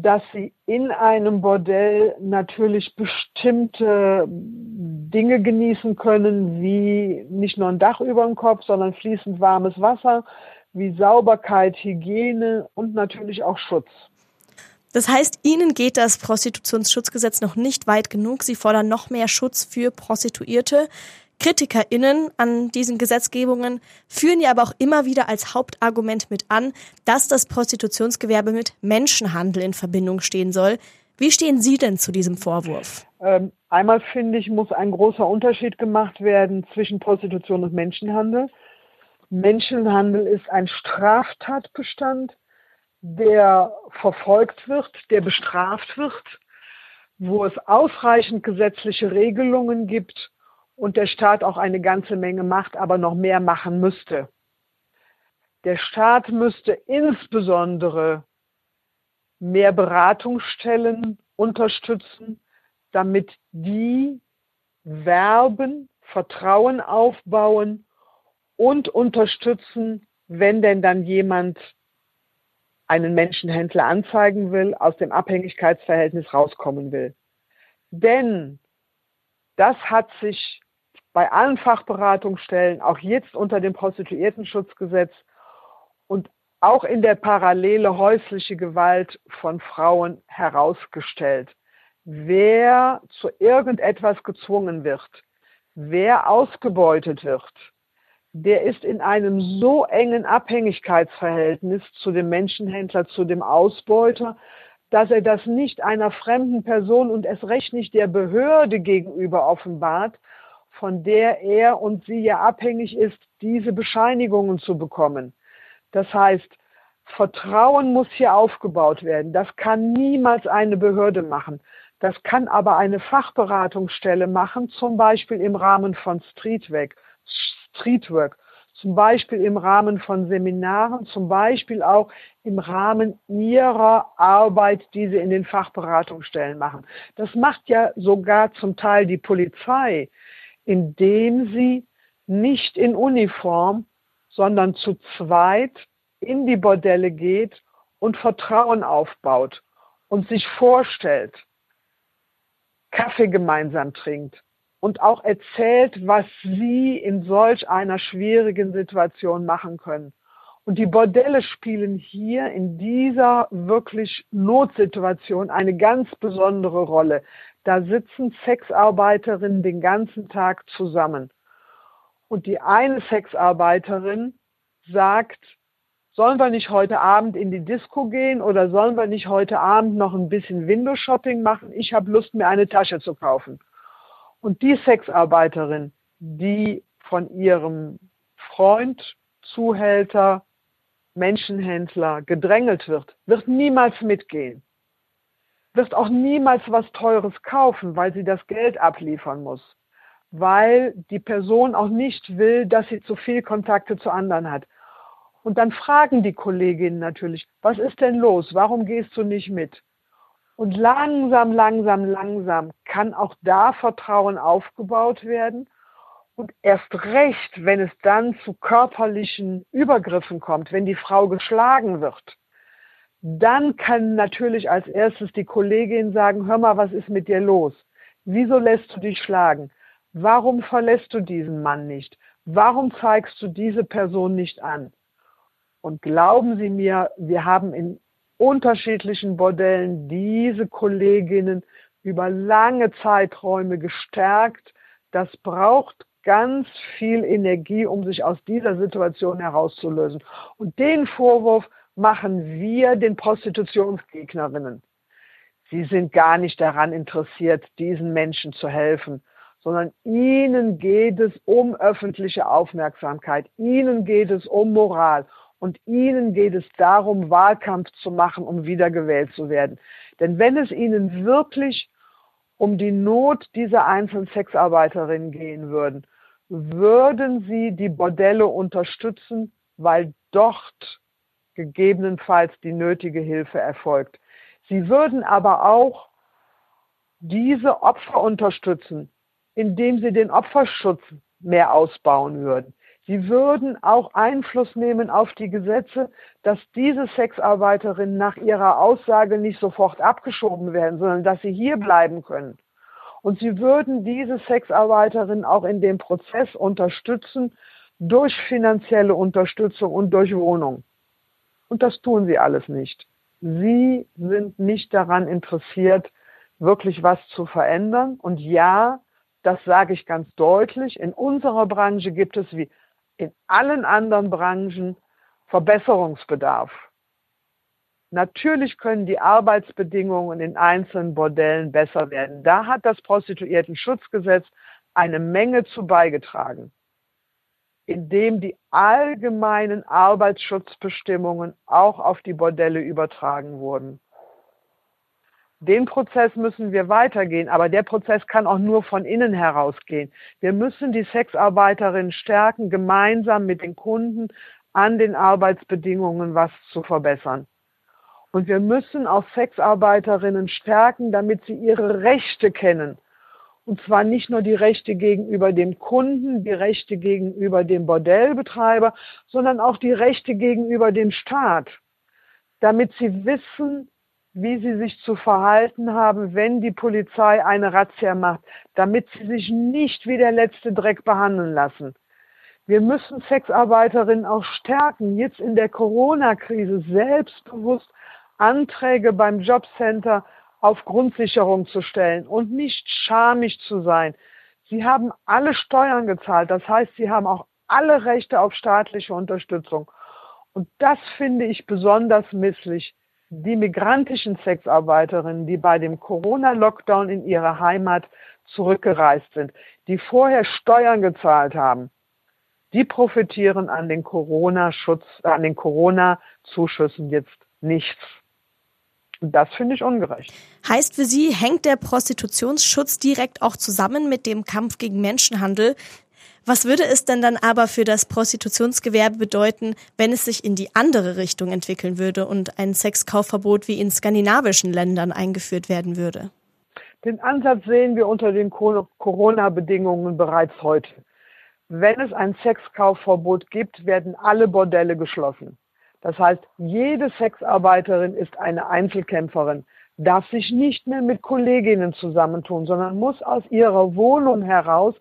dass sie in einem Bordell natürlich bestimmte Dinge genießen können, wie nicht nur ein Dach über dem Kopf, sondern fließend warmes Wasser, wie Sauberkeit, Hygiene und natürlich auch Schutz. Das heißt, Ihnen geht das Prostitutionsschutzgesetz noch nicht weit genug. Sie fordern noch mehr Schutz für Prostituierte. KritikerInnen an diesen Gesetzgebungen führen ja aber auch immer wieder als Hauptargument mit an, dass das Prostitutionsgewerbe mit Menschenhandel in Verbindung stehen soll. Wie stehen Sie denn zu diesem Vorwurf? Ähm, einmal finde ich, muss ein großer Unterschied gemacht werden zwischen Prostitution und Menschenhandel. Menschenhandel ist ein Straftatbestand, der verfolgt wird, der bestraft wird, wo es ausreichend gesetzliche Regelungen gibt und der Staat auch eine ganze Menge macht, aber noch mehr machen müsste. Der Staat müsste insbesondere mehr Beratungsstellen unterstützen, damit die werben, Vertrauen aufbauen und unterstützen, wenn denn dann jemand einen Menschenhändler anzeigen will, aus dem Abhängigkeitsverhältnis rauskommen will. Denn das hat sich bei allen Fachberatungsstellen, auch jetzt unter dem Prostituiertenschutzgesetz und auch in der Parallele häusliche Gewalt von Frauen herausgestellt. Wer zu irgendetwas gezwungen wird, wer ausgebeutet wird, der ist in einem so engen Abhängigkeitsverhältnis zu dem Menschenhändler, zu dem Ausbeuter, dass er das nicht einer fremden Person und es recht nicht der Behörde gegenüber offenbart, von der er und sie ja abhängig ist, diese Bescheinigungen zu bekommen. Das heißt, Vertrauen muss hier aufgebaut werden. Das kann niemals eine Behörde machen. Das kann aber eine Fachberatungsstelle machen, zum Beispiel im Rahmen von Streetwork, Streetwork, zum Beispiel im Rahmen von Seminaren, zum Beispiel auch im Rahmen ihrer Arbeit, die sie in den Fachberatungsstellen machen. Das macht ja sogar zum Teil die Polizei, indem sie nicht in Uniform, sondern zu zweit in die Bordelle geht und Vertrauen aufbaut und sich vorstellt, Kaffee gemeinsam trinkt und auch erzählt, was sie in solch einer schwierigen Situation machen können. Und die Bordelle spielen hier in dieser wirklich Notsituation eine ganz besondere Rolle. Da sitzen Sexarbeiterinnen den ganzen Tag zusammen. Und die eine Sexarbeiterin sagt, sollen wir nicht heute Abend in die Disco gehen oder sollen wir nicht heute Abend noch ein bisschen Window-Shopping machen? Ich habe Lust, mir eine Tasche zu kaufen. Und die Sexarbeiterin, die von ihrem Freund, Zuhälter, Menschenhändler gedrängelt wird, wird niemals mitgehen. Wird auch niemals was Teures kaufen, weil sie das Geld abliefern muss. Weil die Person auch nicht will, dass sie zu viel Kontakte zu anderen hat. Und dann fragen die Kolleginnen natürlich, was ist denn los? Warum gehst du nicht mit? Und langsam, langsam, langsam kann auch da Vertrauen aufgebaut werden. Und erst recht, wenn es dann zu körperlichen Übergriffen kommt, wenn die Frau geschlagen wird, dann kann natürlich als erstes die Kollegin sagen, hör mal, was ist mit dir los? Wieso lässt du dich schlagen? Warum verlässt du diesen Mann nicht? Warum zeigst du diese Person nicht an? Und glauben Sie mir, wir haben in unterschiedlichen Bordellen diese Kolleginnen über lange Zeiträume gestärkt. Das braucht ganz viel Energie, um sich aus dieser Situation herauszulösen. Und den Vorwurf machen wir den Prostitutionsgegnerinnen. Sie sind gar nicht daran interessiert, diesen Menschen zu helfen, sondern ihnen geht es um öffentliche Aufmerksamkeit, ihnen geht es um Moral und ihnen geht es darum, Wahlkampf zu machen, um wiedergewählt zu werden. Denn wenn es ihnen wirklich um die Not dieser einzelnen Sexarbeiterinnen gehen würden, würden sie die Bordelle unterstützen, weil dort gegebenenfalls die nötige Hilfe erfolgt. Sie würden aber auch diese Opfer unterstützen, indem sie den Opferschutz mehr ausbauen würden. Sie würden auch Einfluss nehmen auf die Gesetze, dass diese Sexarbeiterinnen nach ihrer Aussage nicht sofort abgeschoben werden, sondern dass sie hier bleiben können. Und sie würden diese Sexarbeiterinnen auch in dem Prozess unterstützen durch finanzielle Unterstützung und durch Wohnung. Und das tun sie alles nicht. Sie sind nicht daran interessiert, wirklich was zu verändern. Und ja, das sage ich ganz deutlich, in unserer Branche gibt es wie in allen anderen Branchen Verbesserungsbedarf. Natürlich können die Arbeitsbedingungen in einzelnen Bordellen besser werden. Da hat das Prostituierten-Schutzgesetz eine Menge zu beigetragen, indem die allgemeinen Arbeitsschutzbestimmungen auch auf die Bordelle übertragen wurden. Den Prozess müssen wir weitergehen, aber der Prozess kann auch nur von innen herausgehen. Wir müssen die Sexarbeiterinnen stärken, gemeinsam mit den Kunden an den Arbeitsbedingungen was zu verbessern. Und wir müssen auch Sexarbeiterinnen stärken, damit sie ihre Rechte kennen. Und zwar nicht nur die Rechte gegenüber dem Kunden, die Rechte gegenüber dem Bordellbetreiber, sondern auch die Rechte gegenüber dem Staat, damit sie wissen, wie sie sich zu verhalten haben, wenn die Polizei eine Razzia macht, damit sie sich nicht wie der letzte Dreck behandeln lassen. Wir müssen Sexarbeiterinnen auch stärken, jetzt in der Corona-Krise selbstbewusst Anträge beim Jobcenter auf Grundsicherung zu stellen und nicht schamig zu sein. Sie haben alle Steuern gezahlt, das heißt, sie haben auch alle Rechte auf staatliche Unterstützung. Und das finde ich besonders misslich die migrantischen Sexarbeiterinnen, die bei dem Corona-Lockdown in ihre Heimat zurückgereist sind, die vorher Steuern gezahlt haben, die profitieren an den Corona-Schutz, an den Corona-Zuschüssen jetzt nichts. Das finde ich ungerecht. Heißt für Sie, hängt der Prostitutionsschutz direkt auch zusammen mit dem Kampf gegen Menschenhandel? Was würde es denn dann aber für das Prostitutionsgewerbe bedeuten, wenn es sich in die andere Richtung entwickeln würde und ein Sexkaufverbot wie in skandinavischen Ländern eingeführt werden würde? Den Ansatz sehen wir unter den Corona-Bedingungen bereits heute. Wenn es ein Sexkaufverbot gibt, werden alle Bordelle geschlossen. Das heißt, jede Sexarbeiterin ist eine Einzelkämpferin, darf sich nicht mehr mit Kolleginnen zusammentun, sondern muss aus ihrer Wohnung heraus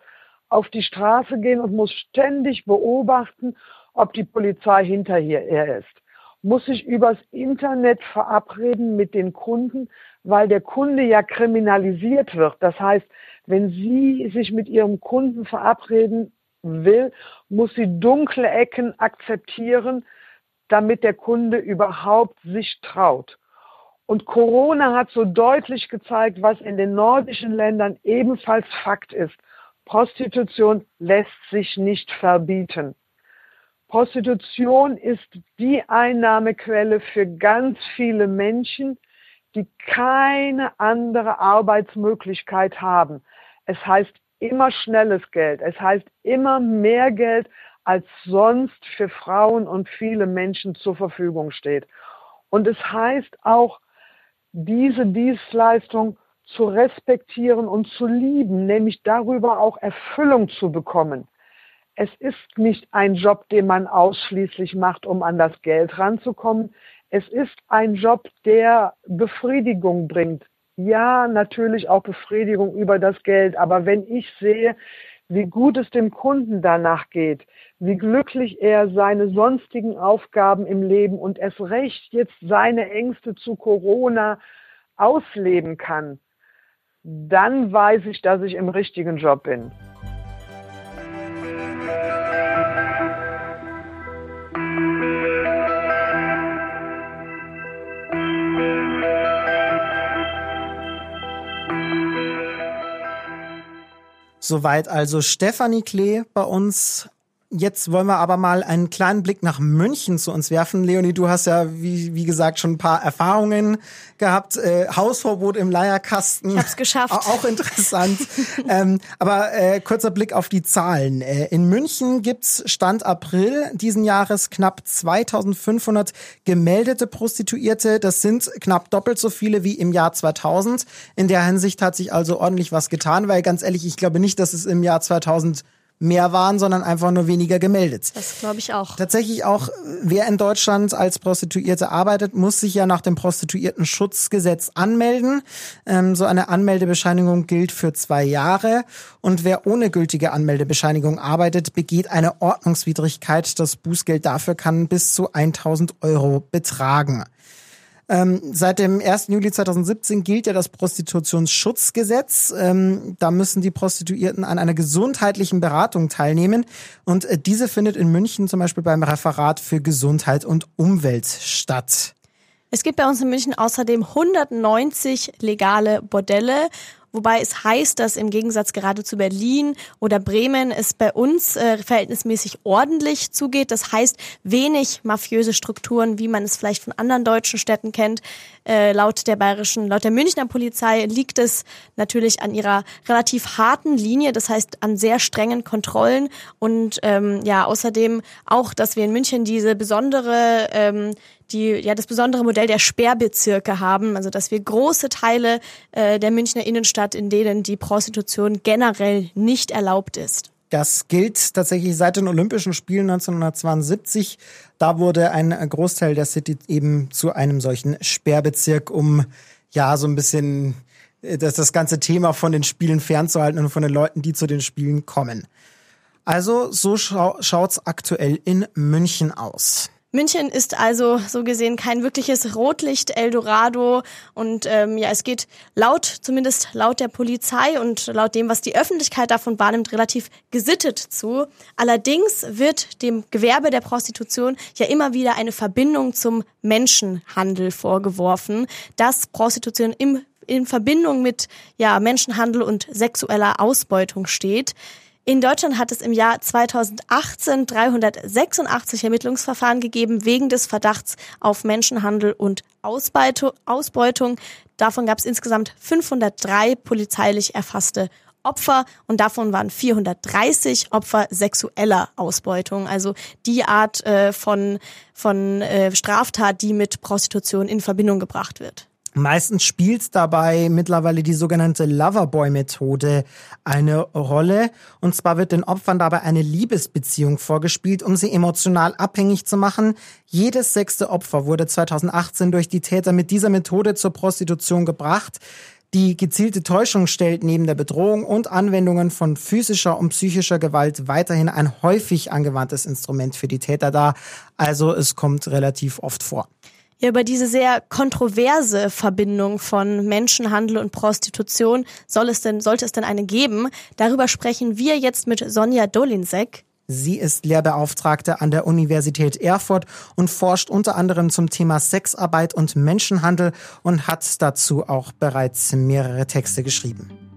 auf die Straße gehen und muss ständig beobachten, ob die Polizei hinter ihr ist. Muss sich übers Internet verabreden mit den Kunden, weil der Kunde ja kriminalisiert wird. Das heißt, wenn sie sich mit ihrem Kunden verabreden will, muss sie dunkle Ecken akzeptieren, damit der Kunde überhaupt sich traut. Und Corona hat so deutlich gezeigt, was in den nordischen Ländern ebenfalls Fakt ist. Prostitution lässt sich nicht verbieten. Prostitution ist die Einnahmequelle für ganz viele Menschen, die keine andere Arbeitsmöglichkeit haben. Es heißt immer schnelles Geld. Es heißt immer mehr Geld, als sonst für Frauen und viele Menschen zur Verfügung steht. Und es heißt auch, diese Dienstleistung zu respektieren und zu lieben, nämlich darüber auch Erfüllung zu bekommen. Es ist nicht ein Job, den man ausschließlich macht, um an das Geld ranzukommen. Es ist ein Job, der Befriedigung bringt. Ja, natürlich auch Befriedigung über das Geld. Aber wenn ich sehe, wie gut es dem Kunden danach geht, wie glücklich er seine sonstigen Aufgaben im Leben und es recht jetzt seine Ängste zu Corona ausleben kann, dann weiß ich, dass ich im richtigen Job bin. Soweit also Stefanie Klee bei uns Jetzt wollen wir aber mal einen kleinen Blick nach München zu uns werfen. Leonie, du hast ja, wie, wie gesagt, schon ein paar Erfahrungen gehabt. Äh, Hausverbot im Leierkasten. Ich hab's geschafft. Auch interessant. ähm, aber äh, kurzer Blick auf die Zahlen. Äh, in München gibt's Stand April diesen Jahres knapp 2500 gemeldete Prostituierte. Das sind knapp doppelt so viele wie im Jahr 2000. In der Hinsicht hat sich also ordentlich was getan, weil ganz ehrlich, ich glaube nicht, dass es im Jahr 2000 mehr waren, sondern einfach nur weniger gemeldet. Das glaube ich auch. Tatsächlich auch, wer in Deutschland als Prostituierte arbeitet, muss sich ja nach dem Prostituiertenschutzgesetz anmelden. Ähm, so eine Anmeldebescheinigung gilt für zwei Jahre. Und wer ohne gültige Anmeldebescheinigung arbeitet, begeht eine Ordnungswidrigkeit. Das Bußgeld dafür kann bis zu 1000 Euro betragen. Ähm, seit dem 1. Juli 2017 gilt ja das Prostitutionsschutzgesetz. Ähm, da müssen die Prostituierten an einer gesundheitlichen Beratung teilnehmen. Und äh, diese findet in München zum Beispiel beim Referat für Gesundheit und Umwelt statt. Es gibt bei uns in München außerdem 190 legale Bordelle Wobei es heißt, dass im Gegensatz gerade zu Berlin oder Bremen es bei uns äh, verhältnismäßig ordentlich zugeht. Das heißt, wenig mafiöse Strukturen, wie man es vielleicht von anderen deutschen Städten kennt. Äh, laut der bayerischen, laut der Münchner Polizei liegt es natürlich an ihrer relativ harten Linie, das heißt an sehr strengen Kontrollen und ähm, ja außerdem auch, dass wir in München diese besondere ähm, die ja das besondere Modell der Sperrbezirke haben, also dass wir große Teile äh, der Münchner Innenstadt, in denen die Prostitution generell nicht erlaubt ist. Das gilt tatsächlich seit den Olympischen Spielen 1972. Da wurde ein Großteil der City eben zu einem solchen Sperrbezirk, um ja so ein bisschen äh, das, das ganze Thema von den Spielen fernzuhalten und von den Leuten, die zu den Spielen kommen. Also so schau schaut's aktuell in München aus. München ist also so gesehen kein wirkliches Rotlicht Eldorado und ähm, ja, es geht laut, zumindest laut der Polizei und laut dem, was die Öffentlichkeit davon wahrnimmt, relativ gesittet zu. Allerdings wird dem Gewerbe der Prostitution ja immer wieder eine Verbindung zum Menschenhandel vorgeworfen, dass Prostitution im in Verbindung mit ja, Menschenhandel und sexueller Ausbeutung steht. In Deutschland hat es im Jahr 2018 386 Ermittlungsverfahren gegeben wegen des Verdachts auf Menschenhandel und Ausbeutung. Davon gab es insgesamt 503 polizeilich erfasste Opfer und davon waren 430 Opfer sexueller Ausbeutung, also die Art äh, von, von äh, Straftat, die mit Prostitution in Verbindung gebracht wird. Meistens spielt dabei mittlerweile die sogenannte Loverboy-Methode eine Rolle. Und zwar wird den Opfern dabei eine Liebesbeziehung vorgespielt, um sie emotional abhängig zu machen. Jedes sechste Opfer wurde 2018 durch die Täter mit dieser Methode zur Prostitution gebracht. Die gezielte Täuschung stellt neben der Bedrohung und Anwendungen von physischer und psychischer Gewalt weiterhin ein häufig angewandtes Instrument für die Täter dar. Also es kommt relativ oft vor. Ja, über diese sehr kontroverse Verbindung von Menschenhandel und Prostitution soll es denn, sollte es denn eine geben? Darüber sprechen wir jetzt mit Sonja Dolinsek. Sie ist Lehrbeauftragte an der Universität Erfurt und forscht unter anderem zum Thema Sexarbeit und Menschenhandel und hat dazu auch bereits mehrere Texte geschrieben.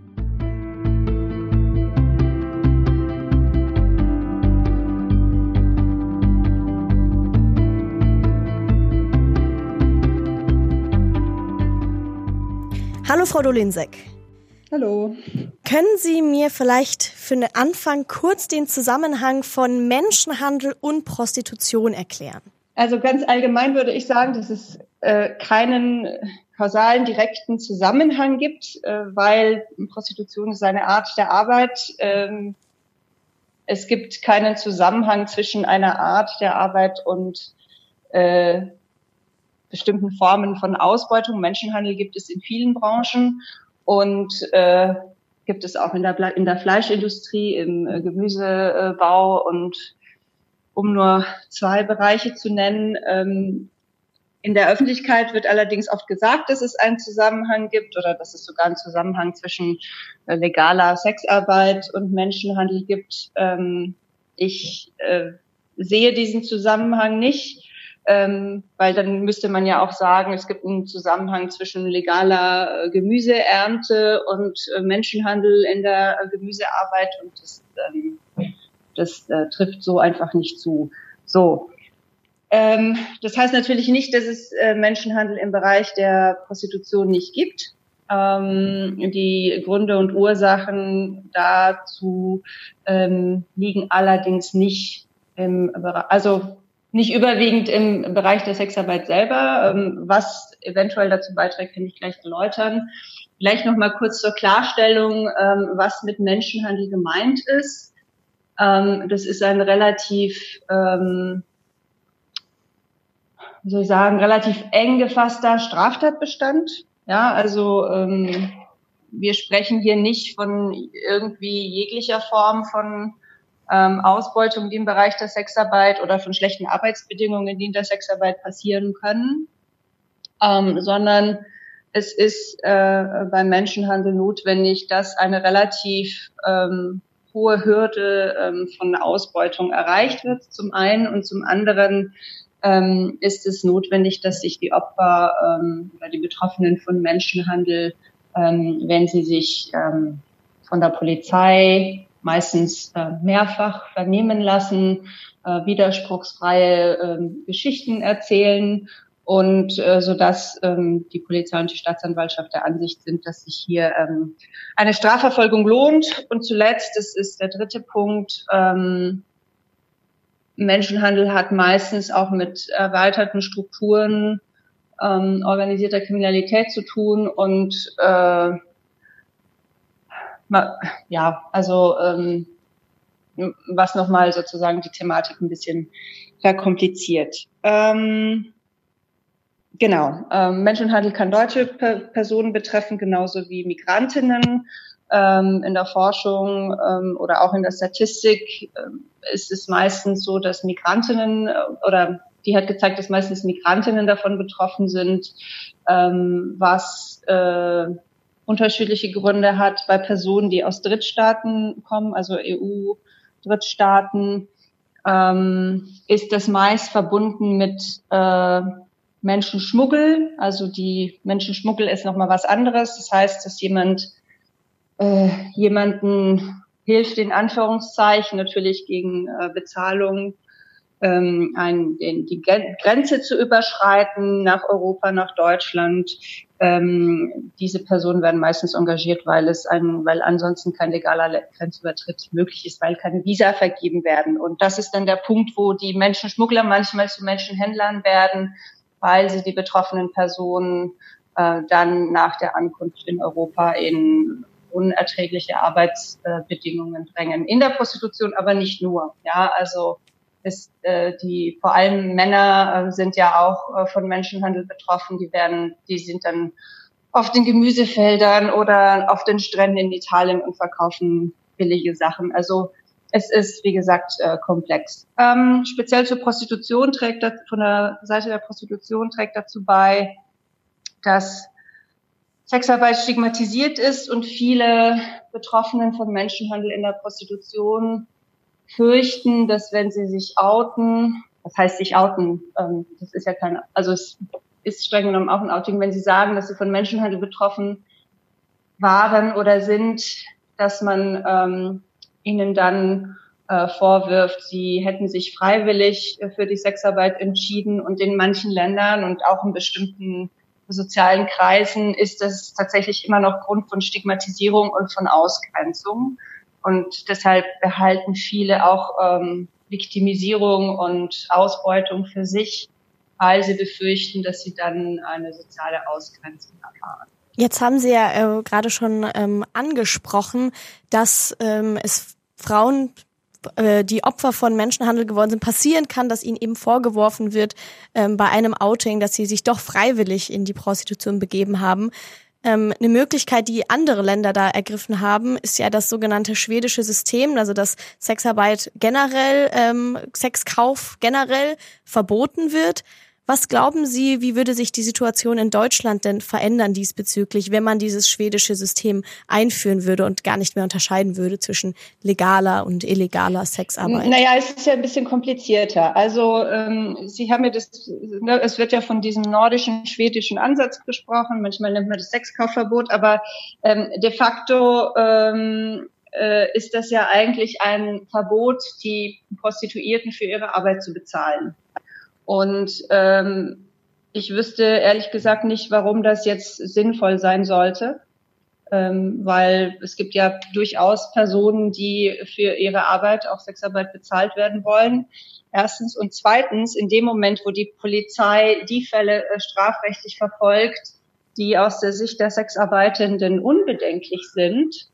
Hallo, Frau Dolinsek. Hallo. Können Sie mir vielleicht für den Anfang kurz den Zusammenhang von Menschenhandel und Prostitution erklären? Also ganz allgemein würde ich sagen, dass es äh, keinen kausalen, direkten Zusammenhang gibt, äh, weil Prostitution ist eine Art der Arbeit. Ähm, es gibt keinen Zusammenhang zwischen einer Art der Arbeit und äh, bestimmten Formen von Ausbeutung. Menschenhandel gibt es in vielen Branchen und äh, gibt es auch in der, in der Fleischindustrie, im äh, Gemüsebau und um nur zwei Bereiche zu nennen. Ähm, in der Öffentlichkeit wird allerdings oft gesagt, dass es einen Zusammenhang gibt oder dass es sogar einen Zusammenhang zwischen äh, legaler Sexarbeit und Menschenhandel gibt. Ähm, ich äh, sehe diesen Zusammenhang nicht ähm, weil dann müsste man ja auch sagen, es gibt einen Zusammenhang zwischen legaler äh, Gemüseernte und äh, Menschenhandel in der äh, Gemüsearbeit und das, ähm, das äh, trifft so einfach nicht zu. So. Ähm, das heißt natürlich nicht, dass es äh, Menschenhandel im Bereich der Prostitution nicht gibt. Ähm, die Gründe und Ursachen dazu ähm, liegen allerdings nicht im Bereich, also nicht überwiegend im Bereich der Sexarbeit selber. Ähm, was eventuell dazu beiträgt, kann ich gleich erläutern. Vielleicht noch mal kurz zur Klarstellung, ähm, was mit Menschenhandel gemeint ist. Ähm, das ist ein relativ, wie soll ich sagen, relativ eng gefasster Straftatbestand. Ja, also wir sprechen hier nicht von irgendwie jeglicher Form von ähm, Ausbeutung, die im Bereich der Sexarbeit oder von schlechten Arbeitsbedingungen, die in der Sexarbeit passieren können, ähm, sondern es ist äh, beim Menschenhandel notwendig, dass eine relativ ähm, hohe Hürde ähm, von Ausbeutung erreicht wird, zum einen. Und zum anderen ähm, ist es notwendig, dass sich die Opfer ähm, oder die Betroffenen von Menschenhandel, ähm, wenn sie sich ähm, von der Polizei meistens äh, mehrfach vernehmen lassen, äh, widerspruchsfreie äh, Geschichten erzählen und äh, so dass ähm, die Polizei und die Staatsanwaltschaft der Ansicht sind, dass sich hier ähm, eine Strafverfolgung lohnt. Und zuletzt, das ist der dritte Punkt, ähm, Menschenhandel hat meistens auch mit erweiterten Strukturen ähm, organisierter Kriminalität zu tun und äh, ja, also ähm, was nochmal sozusagen die Thematik ein bisschen verkompliziert. Ähm, genau, ähm, Menschenhandel kann deutsche per Personen betreffen, genauso wie Migrantinnen. Ähm, in der Forschung ähm, oder auch in der Statistik ähm, ist es meistens so, dass Migrantinnen äh, oder die hat gezeigt, dass meistens Migrantinnen davon betroffen sind, ähm, was äh, unterschiedliche Gründe hat bei Personen, die aus Drittstaaten kommen, also EU-Drittstaaten, ähm, ist das meist verbunden mit äh, Menschenschmuggel. Also die Menschenschmuggel ist nochmal was anderes. Das heißt, dass jemand äh, jemanden hilft, in Anführungszeichen, natürlich gegen äh, Bezahlung, ähm, ein, den, die Grenze zu überschreiten nach Europa, nach Deutschland. Ähm, diese Personen werden meistens engagiert, weil es ein, weil ansonsten kein legaler Grenzübertritt möglich ist, weil keine Visa vergeben werden. Und das ist dann der Punkt, wo die Menschenschmuggler manchmal zu Menschenhändlern werden, weil sie die betroffenen Personen äh, dann nach der Ankunft in Europa in unerträgliche Arbeitsbedingungen drängen. In der Prostitution aber nicht nur. Ja, also ist, äh, die vor allem Männer äh, sind ja auch äh, von Menschenhandel betroffen. Die werden, die sind dann auf den Gemüsefeldern oder auf den Stränden in Italien und verkaufen billige Sachen. Also es ist, wie gesagt, äh, komplex. Ähm, speziell zur Prostitution trägt das, von der Seite der Prostitution trägt dazu bei, dass Sexarbeit stigmatisiert ist und viele Betroffenen von Menschenhandel in der Prostitution fürchten, dass wenn sie sich outen, das heißt sich outen, ähm, das ist ja kein, also es ist streng genommen auch ein Outing, wenn sie sagen, dass sie von Menschenhandel betroffen waren oder sind, dass man ähm, ihnen dann äh, vorwirft, sie hätten sich freiwillig für die Sexarbeit entschieden und in manchen Ländern und auch in bestimmten sozialen Kreisen ist das tatsächlich immer noch Grund von Stigmatisierung und von Ausgrenzung. Und deshalb behalten viele auch ähm, Viktimisierung und Ausbeutung für sich, weil sie befürchten, dass sie dann eine soziale Ausgrenzung erfahren. Jetzt haben Sie ja äh, gerade schon ähm, angesprochen, dass ähm, es Frauen äh, die Opfer von Menschenhandel geworden sind, passieren kann, dass ihnen eben vorgeworfen wird ähm, bei einem Outing, dass sie sich doch freiwillig in die Prostitution begeben haben. Ähm, eine Möglichkeit, die andere Länder da ergriffen haben, ist ja das sogenannte schwedische System, also dass Sexarbeit generell, ähm, Sexkauf generell verboten wird. Was glauben Sie, wie würde sich die Situation in Deutschland denn verändern diesbezüglich, wenn man dieses schwedische System einführen würde und gar nicht mehr unterscheiden würde zwischen legaler und illegaler Sexarbeit? Naja, es ist ja ein bisschen komplizierter. Also ähm, Sie haben ja das, ne, es wird ja von diesem nordischen, schwedischen Ansatz gesprochen. Manchmal nennt man das Sexkaufverbot, aber ähm, de facto ähm, äh, ist das ja eigentlich ein Verbot, die Prostituierten für ihre Arbeit zu bezahlen. Und ähm, ich wüsste ehrlich gesagt nicht, warum das jetzt sinnvoll sein sollte, ähm, weil es gibt ja durchaus Personen, die für ihre Arbeit, auch Sexarbeit, bezahlt werden wollen. Erstens und zweitens, in dem Moment, wo die Polizei die Fälle äh, strafrechtlich verfolgt, die aus der Sicht der Sexarbeitenden unbedenklich sind,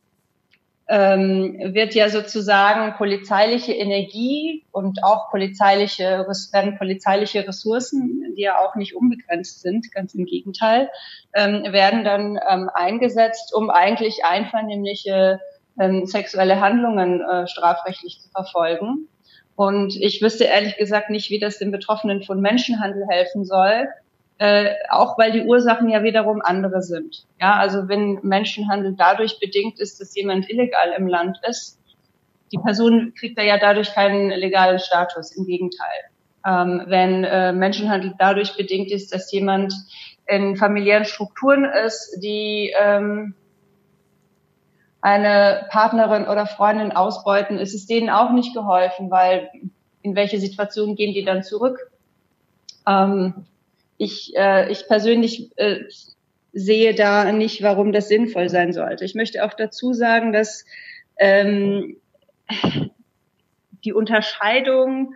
ähm, wird ja sozusagen polizeiliche Energie und auch polizeiliche, werden polizeiliche Ressourcen, die ja auch nicht unbegrenzt sind, ganz im Gegenteil, ähm, werden dann ähm, eingesetzt, um eigentlich einvernehmliche ähm, sexuelle Handlungen äh, strafrechtlich zu verfolgen. Und ich wüsste ehrlich gesagt nicht, wie das den Betroffenen von Menschenhandel helfen soll, äh, auch weil die Ursachen ja wiederum andere sind. Ja, also wenn Menschenhandel dadurch bedingt ist, dass jemand illegal im Land ist, die Person kriegt da ja dadurch keinen legalen Status, im Gegenteil. Ähm, wenn äh, Menschenhandel dadurch bedingt ist, dass jemand in familiären Strukturen ist, die ähm, eine Partnerin oder Freundin ausbeuten, ist es denen auch nicht geholfen, weil in welche Situation gehen die dann zurück? Ähm, ich, äh, ich persönlich äh, sehe da nicht, warum das sinnvoll sein sollte. Ich möchte auch dazu sagen, dass ähm, die Unterscheidung,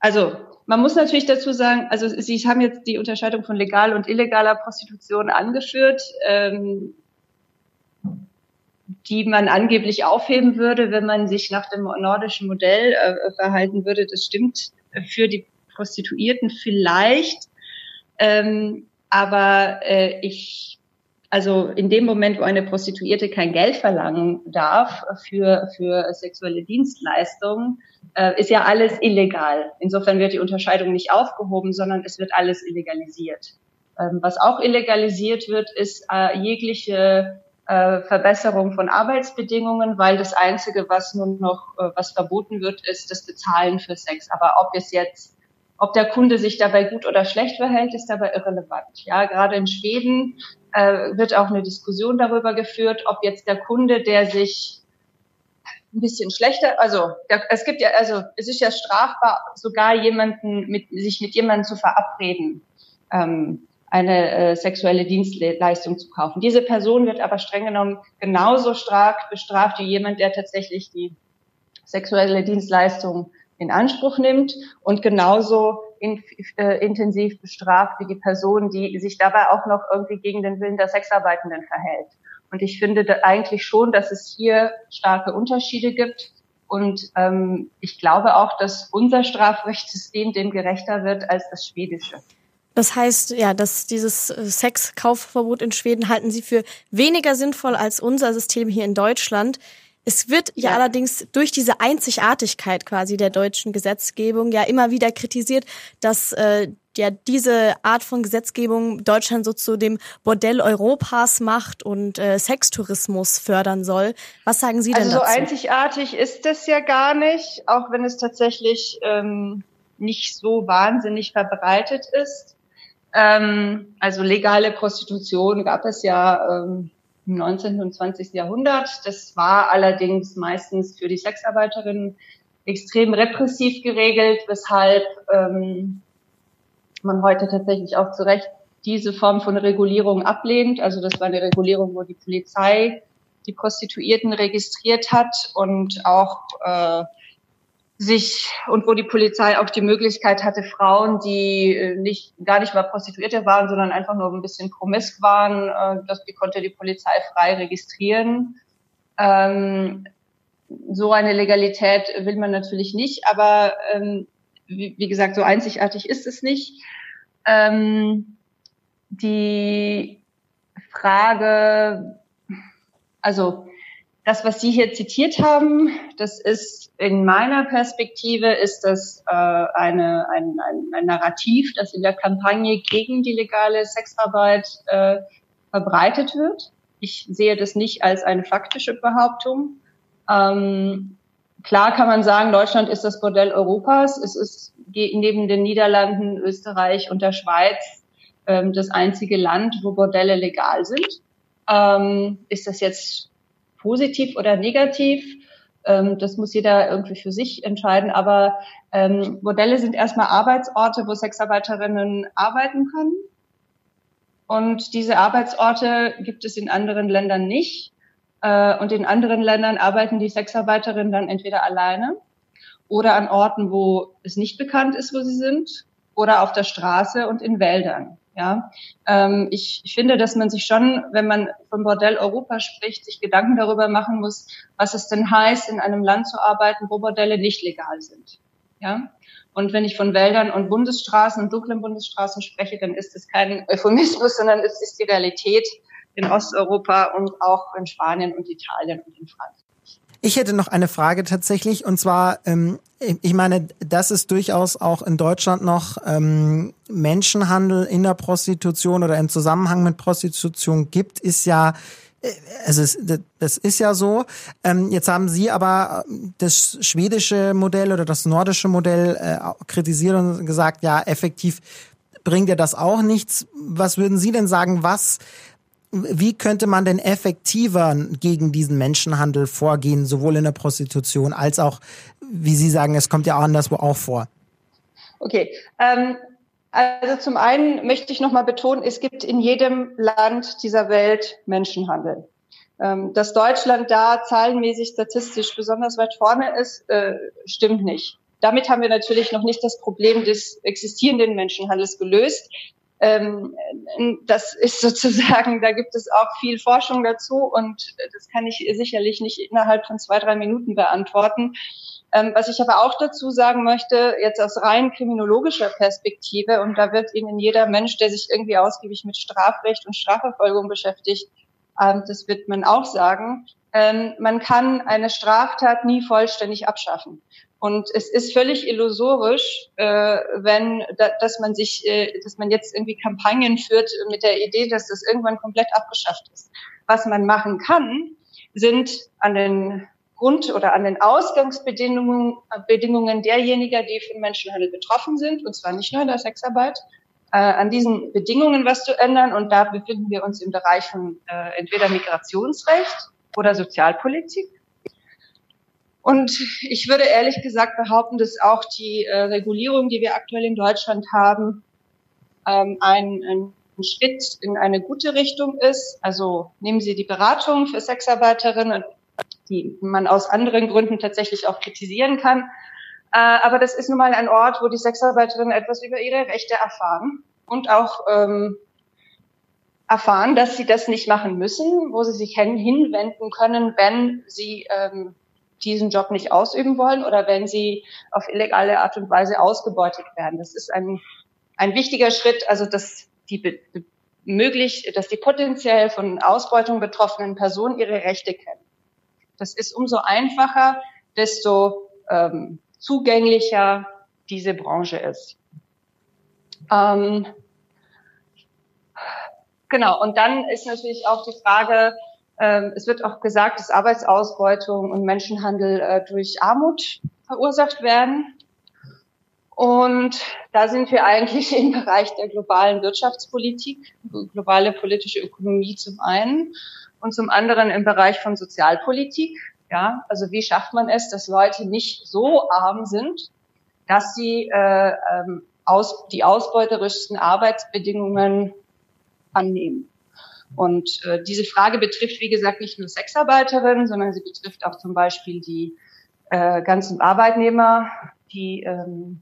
also man muss natürlich dazu sagen, also Sie haben jetzt die Unterscheidung von legal und illegaler Prostitution angeführt, ähm, die man angeblich aufheben würde, wenn man sich nach dem nordischen Modell äh, verhalten würde. Das stimmt für die Prostituierten vielleicht. Ähm, aber äh, ich also in dem Moment, wo eine Prostituierte kein Geld verlangen darf für, für sexuelle Dienstleistungen, äh, ist ja alles illegal. Insofern wird die Unterscheidung nicht aufgehoben, sondern es wird alles illegalisiert. Ähm, was auch illegalisiert wird, ist äh, jegliche äh, Verbesserung von Arbeitsbedingungen, weil das Einzige, was nun noch, äh, was verboten wird, ist das Bezahlen für Sex. Aber ob es jetzt ob der Kunde sich dabei gut oder schlecht verhält, ist dabei irrelevant. Ja, gerade in Schweden äh, wird auch eine Diskussion darüber geführt, ob jetzt der Kunde, der sich ein bisschen schlechter, also der, es gibt ja, also es ist ja strafbar, sogar jemanden mit sich mit jemandem zu verabreden, ähm, eine äh, sexuelle Dienstleistung zu kaufen. Diese Person wird aber streng genommen genauso stark bestraft wie jemand, der tatsächlich die sexuelle Dienstleistung in Anspruch nimmt und genauso in, äh, intensiv bestraft wie die Person, die sich dabei auch noch irgendwie gegen den Willen der Sexarbeitenden verhält. Und ich finde eigentlich schon, dass es hier starke Unterschiede gibt. Und ähm, ich glaube auch, dass unser Strafrechtssystem dem gerechter wird als das schwedische. Das heißt, ja, dass dieses äh, Sexkaufverbot in Schweden halten Sie für weniger sinnvoll als unser System hier in Deutschland. Es wird ja, ja, allerdings durch diese Einzigartigkeit quasi der deutschen Gesetzgebung ja immer wieder kritisiert, dass äh, ja diese Art von Gesetzgebung Deutschland so zu dem Bordell Europas macht und äh, Sextourismus fördern soll. Was sagen Sie denn also dazu? Also so einzigartig ist es ja gar nicht, auch wenn es tatsächlich ähm, nicht so wahnsinnig verbreitet ist. Ähm, also legale Prostitution gab es ja ähm, im 19. und 20. Jahrhundert. Das war allerdings meistens für die Sexarbeiterinnen extrem repressiv geregelt, weshalb ähm, man heute tatsächlich auch zu Recht diese Form von Regulierung ablehnt. Also das war eine Regulierung, wo die Polizei die Prostituierten registriert hat und auch äh, sich und wo die Polizei auch die Möglichkeit hatte, Frauen, die äh, nicht gar nicht mal Prostituierte waren, sondern einfach nur ein bisschen promisk waren, äh, das, die konnte die Polizei frei registrieren. Ähm, so eine Legalität will man natürlich nicht, aber ähm, wie, wie, gesagt, so einzigartig ist es nicht. Ähm, die Frage, also das, was Sie hier zitiert haben, das ist in meiner Perspektive ist das äh, eine, ein, ein, ein Narrativ, das in der Kampagne gegen die legale Sexarbeit äh, verbreitet wird. Ich sehe das nicht als eine faktische Behauptung. Ähm, klar kann man sagen, Deutschland ist das Bordell Europas. Es ist neben den Niederlanden, Österreich und der Schweiz ähm, das einzige Land, wo Bordelle legal sind. Ähm, ist das jetzt positiv oder negativ. Ähm, das muss jeder irgendwie für sich entscheiden. Aber ähm, Modelle sind erstmal Arbeitsorte, wo Sexarbeiterinnen arbeiten können. Und diese Arbeitsorte gibt es in anderen Ländern nicht. Äh, und in anderen Ländern arbeiten die Sexarbeiterinnen dann entweder alleine oder an Orten, wo es nicht bekannt ist, wo sie sind, oder auf der Straße und in Wäldern. Ja, ähm, ich, ich finde, dass man sich schon, wenn man von Bordell Europa spricht, sich Gedanken darüber machen muss, was es denn heißt, in einem Land zu arbeiten, wo Bordelle nicht legal sind. Ja, und wenn ich von Wäldern und Bundesstraßen und dunklen Bundesstraßen spreche, dann ist es kein Euphemismus, sondern es ist die Realität in Osteuropa und auch in Spanien und Italien und in Frankreich. Ich hätte noch eine Frage tatsächlich und zwar, ähm, ich meine, dass es durchaus auch in Deutschland noch ähm, Menschenhandel in der Prostitution oder im Zusammenhang mit Prostitution gibt, ist ja äh, also es, das ist ja so. Ähm, jetzt haben Sie aber das schwedische Modell oder das nordische Modell äh, kritisiert und gesagt, ja, effektiv bringt ja das auch nichts. Was würden Sie denn sagen, was wie könnte man denn effektiver gegen diesen Menschenhandel vorgehen, sowohl in der Prostitution als auch, wie Sie sagen, es kommt ja anderswo auch vor? Okay. Ähm, also zum einen möchte ich nochmal betonen, es gibt in jedem Land dieser Welt Menschenhandel. Ähm, dass Deutschland da zahlenmäßig statistisch besonders weit vorne ist, äh, stimmt nicht. Damit haben wir natürlich noch nicht das Problem des existierenden Menschenhandels gelöst. Ähm, das ist sozusagen, da gibt es auch viel Forschung dazu und das kann ich sicherlich nicht innerhalb von zwei, drei Minuten beantworten. Ähm, was ich aber auch dazu sagen möchte, jetzt aus rein kriminologischer Perspektive, und da wird Ihnen jeder Mensch, der sich irgendwie ausgiebig mit Strafrecht und Strafverfolgung beschäftigt, ähm, das wird man auch sagen, ähm, man kann eine Straftat nie vollständig abschaffen. Und es ist völlig illusorisch, äh, wenn, da, dass man sich, äh, dass man jetzt irgendwie Kampagnen führt mit der Idee, dass das irgendwann komplett abgeschafft ist. Was man machen kann, sind an den Grund- oder an den Ausgangsbedingungen Bedingungen derjenigen, die von Menschenhandel betroffen sind, und zwar nicht nur in der Sexarbeit, äh, an diesen Bedingungen was zu ändern. Und da befinden wir uns im Bereich von äh, entweder Migrationsrecht oder Sozialpolitik. Und ich würde ehrlich gesagt behaupten, dass auch die äh, Regulierung, die wir aktuell in Deutschland haben, ähm, ein, ein Schritt in eine gute Richtung ist. Also nehmen Sie die Beratung für Sexarbeiterinnen, die man aus anderen Gründen tatsächlich auch kritisieren kann. Äh, aber das ist nun mal ein Ort, wo die Sexarbeiterinnen etwas über ihre Rechte erfahren und auch ähm, erfahren, dass sie das nicht machen müssen, wo sie sich hinwenden können, wenn sie ähm, diesen Job nicht ausüben wollen oder wenn sie auf illegale Art und Weise ausgebeutet werden. Das ist ein, ein wichtiger Schritt, also dass die möglich, dass die potenziell von Ausbeutung betroffenen Personen ihre Rechte kennen. Das ist umso einfacher, desto ähm, zugänglicher diese Branche ist. Ähm, genau, und dann ist natürlich auch die Frage, es wird auch gesagt, dass Arbeitsausbeutung und Menschenhandel äh, durch Armut verursacht werden. Und da sind wir eigentlich im Bereich der globalen Wirtschaftspolitik, globale politische Ökonomie zum einen und zum anderen im Bereich von Sozialpolitik. Ja, also wie schafft man es, dass Leute nicht so arm sind, dass sie äh, ähm, aus, die ausbeuterischsten Arbeitsbedingungen annehmen? Und äh, diese Frage betrifft, wie gesagt, nicht nur Sexarbeiterinnen, sondern sie betrifft auch zum Beispiel die äh, ganzen Arbeitnehmer, die ähm,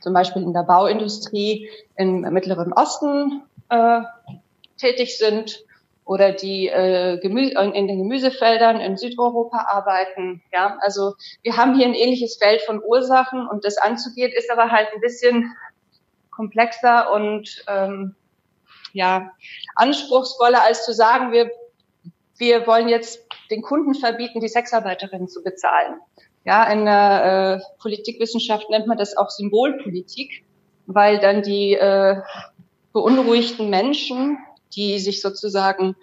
zum Beispiel in der Bauindustrie im Mittleren Osten äh, tätig sind oder die äh, Gemü in den Gemüsefeldern in Südeuropa arbeiten. Ja, also wir haben hier ein ähnliches Feld von Ursachen und das anzugehen ist aber halt ein bisschen komplexer und ähm, ja, anspruchsvoller, als zu sagen, wir, wir wollen jetzt den Kunden verbieten, die Sexarbeiterinnen zu bezahlen. Ja, in der äh, Politikwissenschaft nennt man das auch Symbolpolitik, weil dann die äh, beunruhigten Menschen, die sich sozusagen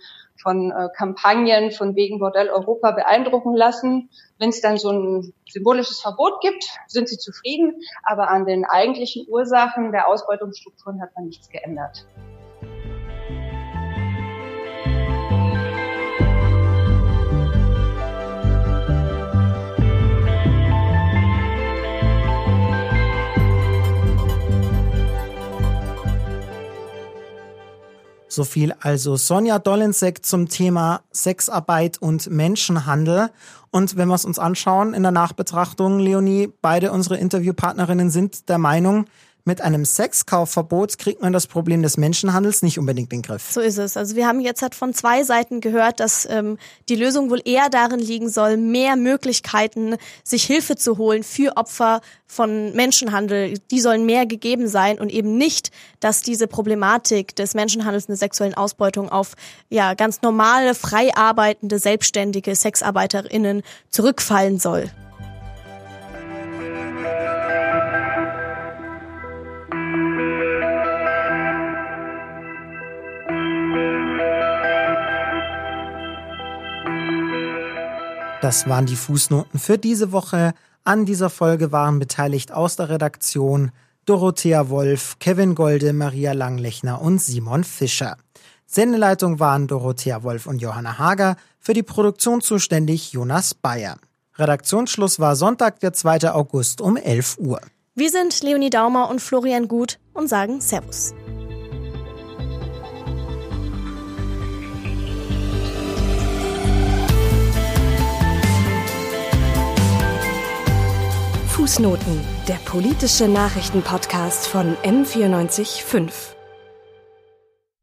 von äh, Kampagnen von wegen Bordell Europa beeindrucken lassen. Wenn es dann so ein symbolisches Verbot gibt, sind sie zufrieden, aber an den eigentlichen Ursachen der Ausbeutungsstrukturen hat man nichts geändert. So viel also Sonja Dolensek zum Thema Sexarbeit und Menschenhandel. Und wenn wir es uns anschauen in der Nachbetrachtung, Leonie, beide unsere Interviewpartnerinnen sind der Meinung, mit einem Sexkaufverbot kriegt man das Problem des Menschenhandels nicht unbedingt in den Griff. So ist es. Also wir haben jetzt halt von zwei Seiten gehört, dass ähm, die Lösung wohl eher darin liegen soll, mehr Möglichkeiten, sich Hilfe zu holen für Opfer von Menschenhandel. Die sollen mehr gegeben sein und eben nicht, dass diese Problematik des Menschenhandels und der sexuellen Ausbeutung auf ja ganz normale, frei arbeitende, selbstständige Sexarbeiterinnen zurückfallen soll. Das waren die Fußnoten für diese Woche. An dieser Folge waren beteiligt aus der Redaktion Dorothea Wolf, Kevin Golde, Maria Langlechner und Simon Fischer. Sendeleitung waren Dorothea Wolf und Johanna Hager, für die Produktion zuständig Jonas Bayer. Redaktionsschluss war Sonntag, der 2. August um 11 Uhr. Wir sind Leonie Daumer und Florian Gut und sagen Servus. Fußnoten, der politische Nachrichtenpodcast von M945.